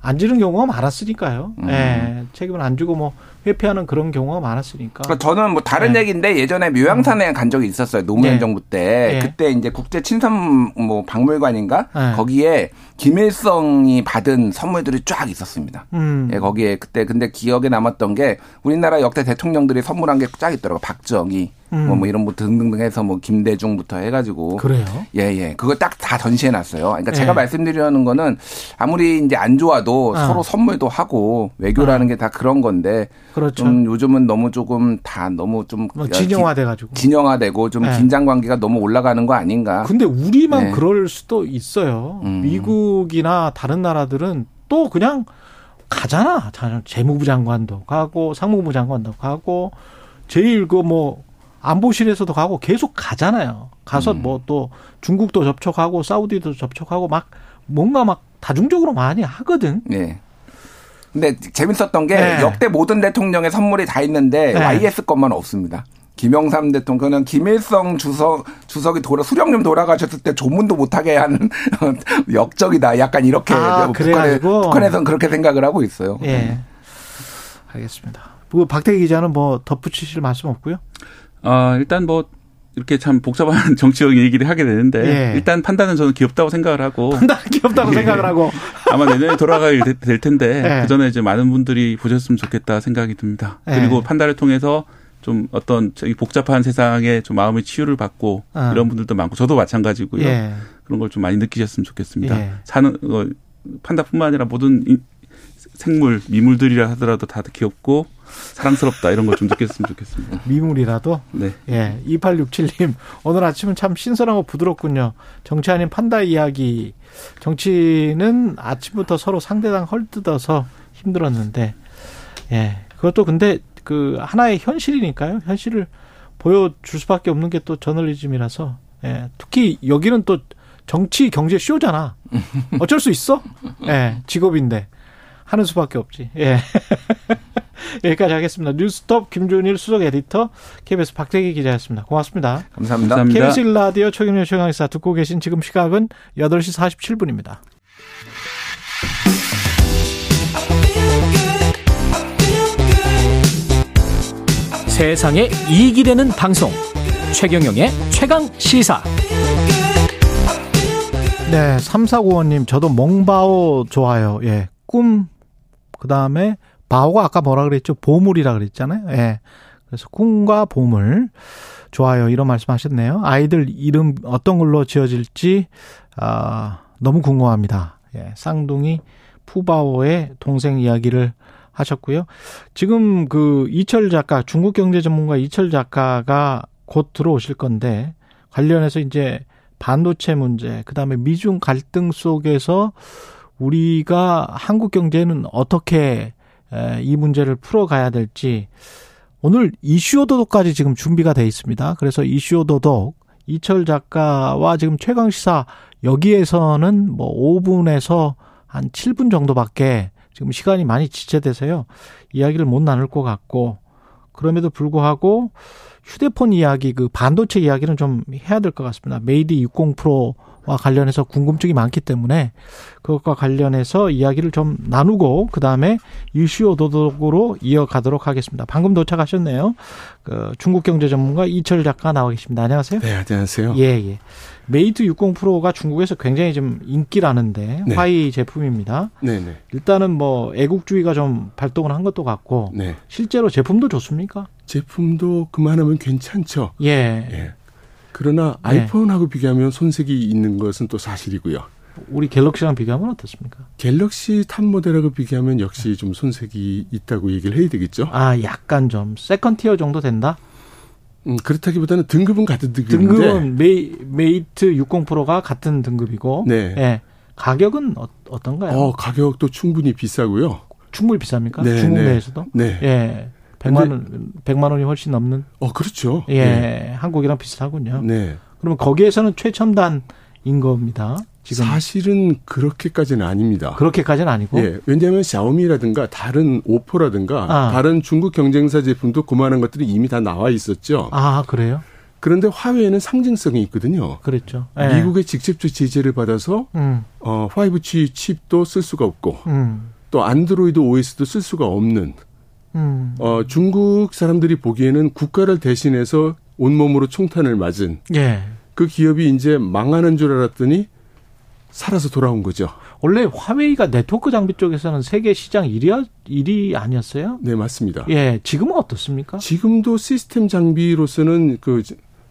안 지는 경우가 많았으니까요. 음. 예. 책임을 안 지고 뭐 회피하는 그런 경우가 많았으니까. 그러니까 저는 뭐 다른 네. 얘기인데 예전에 묘양산에 간 적이 있었어요. 노무현 네. 정부 때. 네. 그때 이제 국제 친선 뭐 박물관인가? 네. 거기에 김일성이 받은 선물들이 쫙 있었습니다. 음. 예, 거기에 그때 근데 기억에 남았던 게 우리나라 역대 대통령들이 선물한 게 쫙 있더라고. 박정희 음. 뭐, 뭐 이런 뭐 등등등 해서 뭐 김대중부터 해가지고 그래요. 예, 예. 그걸 딱 다 전시해 놨어요. 그러니까 예. 제가 말씀드리려는 거는 아무리 이제 안 좋아도 아. 서로 선물도 하고 외교라는 게다 그런 건데 그렇죠. 좀 요즘은 너무 조금 다 너무 좀뭐 진영화돼 가지고. 기- 진영화되고 좀 네. 긴장 관계가 너무 올라가는 거 아닌가? 근데 우리만 네. 그럴 수도 있어요. 음. 미국이나 다른 나라들은 또 그냥 가잖아. 자- 재무부 장관도 가고 상무부 장관도 가고 제일 그 뭐 안보실에서도 가고 계속 가잖아요. 가서 음. 뭐또 중국도 접촉하고 사우디도 접촉하고 막 뭔가 막 다중적으로 많이 하거든. 네. 근데 재밌었던 게 네. 역대 모든 대통령의 선물이 다 있는데 네. YS 것만 없습니다. 김영삼 대통령은 김일성 주석 주석이 돌아 수령님 돌아가셨을 때 조문도 못하게 하는 역적이다. 약간 이렇게 아, 북한에. 북한에서는 그렇게 생각을 하고 있어요. 예. 알겠습니다. 그 박태기 기자는 뭐 덧붙이실 말씀 없고요. 아, 일단 뭐 이렇게 참 복잡한 정치적인 얘기를 하게 되는데 예. 일단 판단은 저는 귀엽다고 생각을 하고 판단 귀엽다고 예. 생각을 하고 아마 내년에 돌아가게 되- 될 텐데 예. 그 전에 이제 많은 분들이 보셨으면 좋겠다 생각이 듭니다. 예. 그리고 판단을 통해서 좀 어떤 이 복잡한 세상에 좀 마음의 치유를 받고 아. 이런 분들도 많고 저도 마찬가지고요. 예. 그런 걸 좀 많이 느끼셨으면 좋겠습니다. 예. 사는 어, 판다뿐만 아니라 모든 이- 생물 미물들이라 하더라도 다 귀엽고 사랑스럽다 이런 걸 좀 느꼈으면 좋겠습니다. 미물이라도 네. 예, 2867님. 오늘 아침은 참 신선하고 부드럽군요. 정치 아닌 판다 이야기. 정치는 아침부터 서로 상대당 헐뜯어서 힘들었는데, 예. 그것도 근데 그 하나의 현실이니까요. 현실을 보여줄 수밖에 없는 게 또 저널리즘이라서, 예. 특히 여기는 또 정치 경제 쇼잖아. 어쩔 수 있어? 예. 직업인데. 하는 수밖에 없지. 예. 여기까지 하겠습니다. 뉴스톱 김준일 수석 에디터, KBS 박태기 기자였습니다. 고맙습니다. 감사합니다. 감사합니다. KBS 라디오 최경영 최강의사 듣고 계신 지금 시각은 8시 47분입니다. 세상에 이익이 되는 방송 최경영의 최강 시사 네, 3495님, 저도 몽바오 좋아요. 예. 꿈, 그 다음에, 바오가 아까 뭐라 그랬죠? 보물이라 그랬잖아요. 예. 그래서 꿈과 보물. 좋아요. 이런 말씀 하셨네요. 아이들 이름 어떤 걸로 지어질지, 아, 너무 궁금합니다. 예. 쌍둥이 푸바오의 동생 이야기를 하셨고요. 지금 그 이철 작가, 중국 경제 전문가 이철 작가가 곧 들어오실 건데, 관련해서 이제 반도체 문제, 그 다음에 미중 갈등 속에서 우리가 한국 경제는 어떻게 에, 이 문제를 풀어가야 될지 오늘 이슈 도덕까지 지금 준비가 돼 있습니다. 그래서 이슈 도덕 이철 작가와 지금 최강 시사 여기에서는 뭐 5분에서 한 7분 정도밖에 지금 시간이 많이 지체돼서요. 이야기를 못 나눌 것 같고 그럼에도 불구하고 휴대폰 이야기, 그 반도체 이야기는 좀 해야 될 것 같습니다. Mate 60 Pro와 관련해서 궁금증이 많기 때문에 그것과 관련해서 이야기를 좀 나누고 그 다음에 이슈 오도독으로 이어가도록 하겠습니다. 방금 도착하셨네요. 그 중국 경제 전문가 이철 작가 나와 계십니다. 안녕하세요. 네, 안녕하세요. 예, 예. Mate 60 Pro가 중국에서 굉장히 좀 인기라는데 네. 화웨이 제품입니다. 네, 네. 일단은 뭐 애국주의가 좀 발동을 한 것도 같고 네. 실제로 제품도 좋습니까? 제품도 그만하면 괜찮죠. 예. 예. 그러나 네. 아이폰하고 비교하면 손색이 있는 것은 또 사실이고요. 우리 갤럭시랑 비교하면 어떻습니까? 갤럭시 top 모델하고 비교하면 역시 좀 손색이 있다고 얘기를 해야 되겠죠. 아, 약간 좀 second tier 정도 된다. 음, 그렇다기보다는 등급은 같은 등급인데 등급은 Mate, Mate 60 Pro가 같은 등급이고, 네. 예. 가격은 어, 어떤가요? 어, 가격도 충분히 비싸고요. 충분히 비쌉니까? 네, 중국 네. 내에서도? 네. 예. 100만 원, 100만 원이 훨씬 넘는. 어, 그렇죠. 예. 네. 한국이랑 비슷하군요. 네. 그러면 거기에서는 최첨단인 겁니다. 지금 사실은 그렇게까지는 아닙니다. 그렇게까지는 아니고. 예, 왜냐하면 샤오미라든가 다른 오포라든가 아. 다른 중국 경쟁사 제품도 그만한 것들이 이미 다 나와 있었죠. 아, 그래요? 그런데 화웨이는 상징성이 있거든요. 그랬죠. 예. 미국의 직접적 제재를 받아서 음, 어, 5G 칩도 쓸 수가 없고 음, 또 안드로이드 OS도 쓸 수가 없는 음. 어, 중국 사람들이 보기에는 국가를 대신해서 온몸으로 총탄을 맞은 예. 그 기업이 이제 망하는 줄 알았더니 살아서 돌아온 거죠. 원래 화웨이가 네트워크 장비 쪽에서는 세계 시장 1위, 1위 아니었어요? 네, 맞습니다. 예, 지금은 어떻습니까? 지금도 시스템 장비로서는 그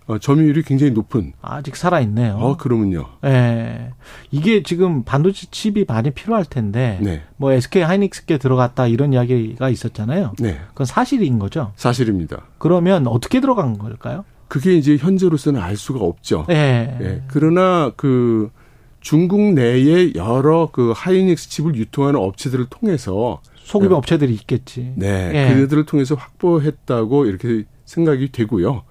어, 점유율이 굉장히 높은. 아직 살아있네요. 어, 그러면요. 예. 이게 지금 반도체 칩이 많이 필요할 텐데, 네. 뭐 SK 하이닉스께 들어갔다 이런 이야기가 있었잖아요. 네. 그건 사실인 거죠. 사실입니다. 그러면 어떻게 들어간 걸까요? 그게 이제 현재로서는 알 수가 없죠. 예. 예. 그러나 그 중국 내에 여러 그 하이닉스 칩을 유통하는 업체들을 통해서 소규모 네. 업체들이 있겠지. 네, 예. 그들을 통해서 확보했다고 이렇게 생각이 되고요.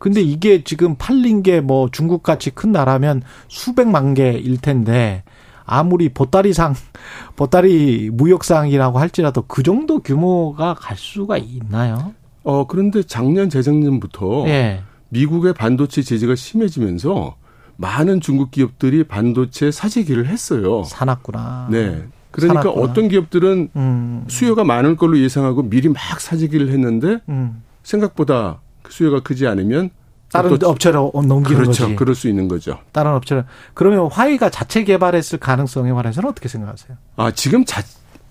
근데 이게 지금 팔린 게 뭐 중국 같이 큰 나라면 수백만 개일 텐데 아무리 보따리상 보따리 무역상이라고 할지라도 그 정도 규모가 갈 수가 있나요? 어 그런데 작년 재작년부터 예. 미국의 반도체 제재가 심해지면서 많은 중국 기업들이 반도체 사재기를 했어요. 사놨구나. 네. 그러니까 사놨구나. 어떤 기업들은 음. 수요가 많을 걸로 예상하고 미리 막 사재기를 했는데 음. 생각보다 그 수요가 크지 않으면 다른 또- 업체로 넘기는 그렇죠. 거지. 그럴 수 있는 거죠. 다른 업체로. 그러면 화이가 자체 개발했을 가능성에 관해서는 어떻게 생각하세요? 아 지금 자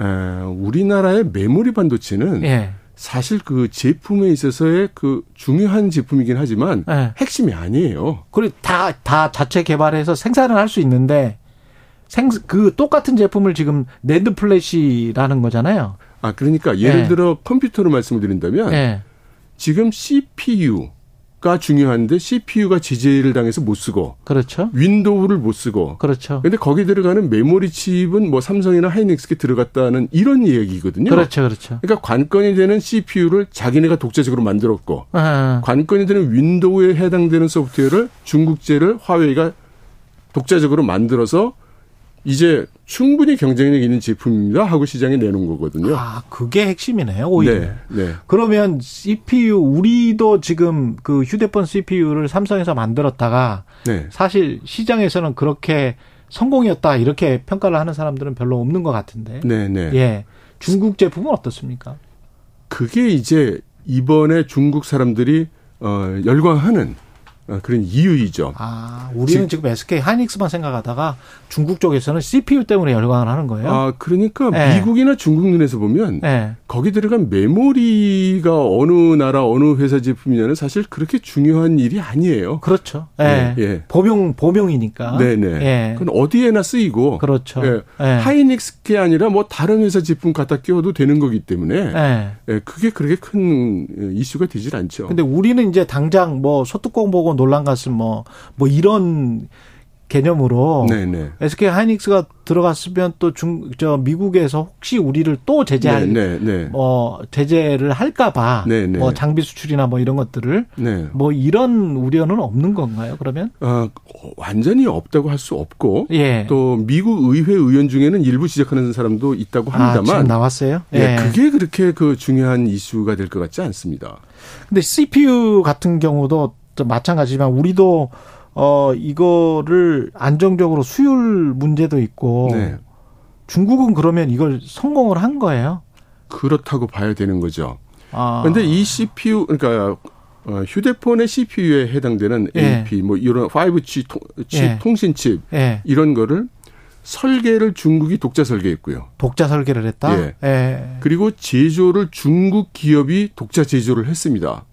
에, 우리나라의 메모리 반도체는 예. 사실 그 제품에 있어서의 그 중요한 제품이긴 하지만 예. 핵심이 아니에요. 그리고 다, 다 자체 개발해서 생산을 할 수 있는데 생, 그 똑같은 제품을 지금 NAND flash라는 거잖아요. 아 그러니까 예를 예. 들어 컴퓨터로 말씀을 드린다면 예. 지금 CPU가 중요한데 CPU가 제재를 당해서 못 쓰고 그렇죠. 윈도우를 못 쓰고 그렇죠. 근데 거기 들어가는 메모리 칩은 뭐 삼성이나 하이닉스에 들어갔다는 이런 얘기거든요. 그렇죠. 그렇죠. 그러니까 관건이 되는 CPU를 자기네가 독자적으로 만들었고 아, 관건이 되는 윈도우에 해당되는 소프트웨어를 중국제를 화웨이가 독자적으로 만들어서 이제 충분히 경쟁력 있는 제품입니다 하고 시장에 내놓은 거거든요. 아, 그게 핵심이네요. 오히려. 네, 네. 그러면 CPU 우리도 지금 그 휴대폰 CPU를 삼성에서 만들었다가 네. 사실 시장에서는 그렇게 성공이었다 이렇게 평가를 하는 사람들은 별로 없는 것 같은데. 네, 네. 예. 중국 제품은 어떻습니까? 그게 이제 이번에 중국 사람들이 어 열광하는 어, 그런 이유이죠. 아, 우리는 지금 SK 하이닉스만 생각하다가 중국 쪽에서는 CPU 때문에 열광을 하는 거예요. 아, 그러니까 네. 미국이나 중국 눈에서 보면 네. 거기 들어간 메모리가 어느 나라 어느 회사 제품이냐는 사실 그렇게 중요한 일이 아니에요. 그렇죠. 예. 예, 예. 범용 범용이니까. 네네. 예. 그건 어디에나 쓰이고. 그렇죠. 예. 예. 하이닉스게 아니라 뭐 다른 회사 제품 갖다 끼워도 되는 거기 때문에 그게 그렇게 큰 이슈가 되질 않죠. 근데 우리는 이제 당장 뭐 소뚜껑 보고 논란 갔음 뭐, 뭐 이런 개념으로 네네. SK 하이닉스가 들어갔으면 또 중, 저 미국에서 혹시 우리를 또 제재할, 네, 네, 네. 뭐, 제재를 할까봐, 네, 네. 뭐 장비 수출이나 뭐 이런 것들을, 네. 뭐 이런 우려는 없는 건가요, 그러면? 아, 완전히 없다고 할 수 없고 예. 또 미국 의회 의원 중에는 일부 지적하는 사람도 있다고 아, 합니다만 나왔어요? 예, 그게 그렇게 그 중요한 이슈가 될 것 같지 않습니다. 근데 CPU 같은 경우도 또 마찬가지지만 우리도 어 이거를 안정적으로 수율 문제도 있고 네. 중국은 그러면 이걸 성공을 한 거예요. 그렇다고 봐야 되는 거죠. 아. 그런데 이 CPU 그러니까 어, 휴대폰의 CPU에 해당되는 예. AP 뭐 이런 5G 통, 칩, 예. 통신칩 예. 이런 거를 설계를 중국이 독자 설계했고요. 독자 설계를 했다. 예. 예. 그리고 제조를 중국 기업이 독자 제조를 했습니다.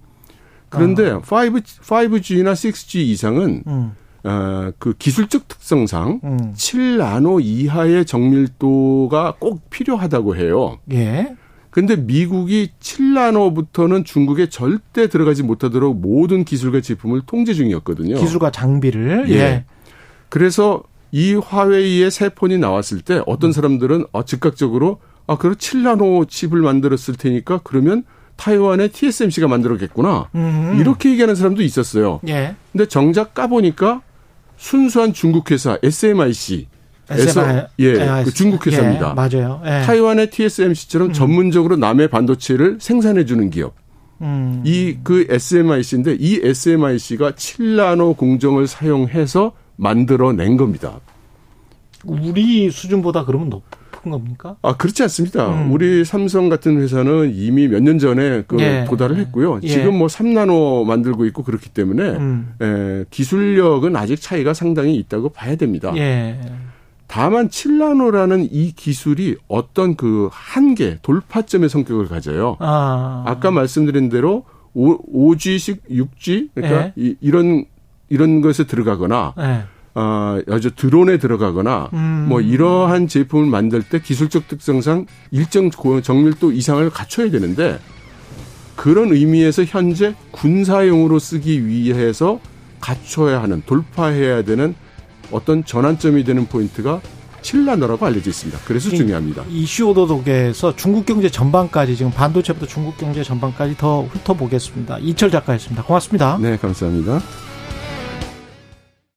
그런데 5, 5G나 6G 이상은 음. 어, 그 기술적 특성상 음. 7나노 이하의 정밀도가 꼭 필요하다고 해요. 예. 근데 미국이 7나노부터는 중국에 절대 들어가지 못하도록 모든 기술과 제품을 통제 중이었거든요. 기술과 장비를 예. 예. 그래서 이 화웨이의 새 폰이 나왔을 때 어떤 사람들은 어, 즉각적으로 아, 그럼 7나노 칩을 만들었을 테니까 그러면 타이완의 TSMC가 만들었겠구나. 음. 이렇게 얘기하는 사람도 있었어요. 예. 근데 정작 까보니까 순수한 중국 회사 SMIC 에서 예, 그 중국 회사입니다. 예, 맞아요. 예. 타이완의 TSMC처럼 전문적으로 남의 반도체를 생산해 주는 기업. 음. 이그 SMIC인데 이 SMIC가 7나노 공정을 사용해서 만들어낸 겁니다. 우리 수준보다 그러면 높 은 겁니까? 아 그렇지 않습니다. 음. 우리 삼성 같은 회사는 이미 몇 년 전에 그 예. 도달을 했고요. 예. 지금 뭐 3나노 만들고 있고 그렇기 때문에 음. 에, 기술력은 아직 차이가 상당히 있다고 봐야 됩니다. 예. 다만 7나노라는 이 기술이 어떤 그 한계, 돌파점의 성격을 가져요. 아. 아까 말씀드린 대로 5, 5G식 6G 그러니까 예. 이, 이런 이런 것에 들어가거나 예. 아, 아주 드론에 들어가거나 음. 뭐 이러한 제품을 만들 때 기술적 특성상 일정 고- 정밀도 이상을 갖춰야 되는데 그런 의미에서 현재 군사용으로 쓰기 위해서 갖춰야 하는 돌파해야 되는 어떤 전환점이 되는 포인트가 7나노라고 알려져 있습니다. 그래서 이- 중요합니다. 이슈 오도독에서 중국 경제 전반까지 지금 반도체부터 중국 경제 전반까지 더 훑어보겠습니다. 이철 작가였습니다. 고맙습니다. 네, 감사합니다.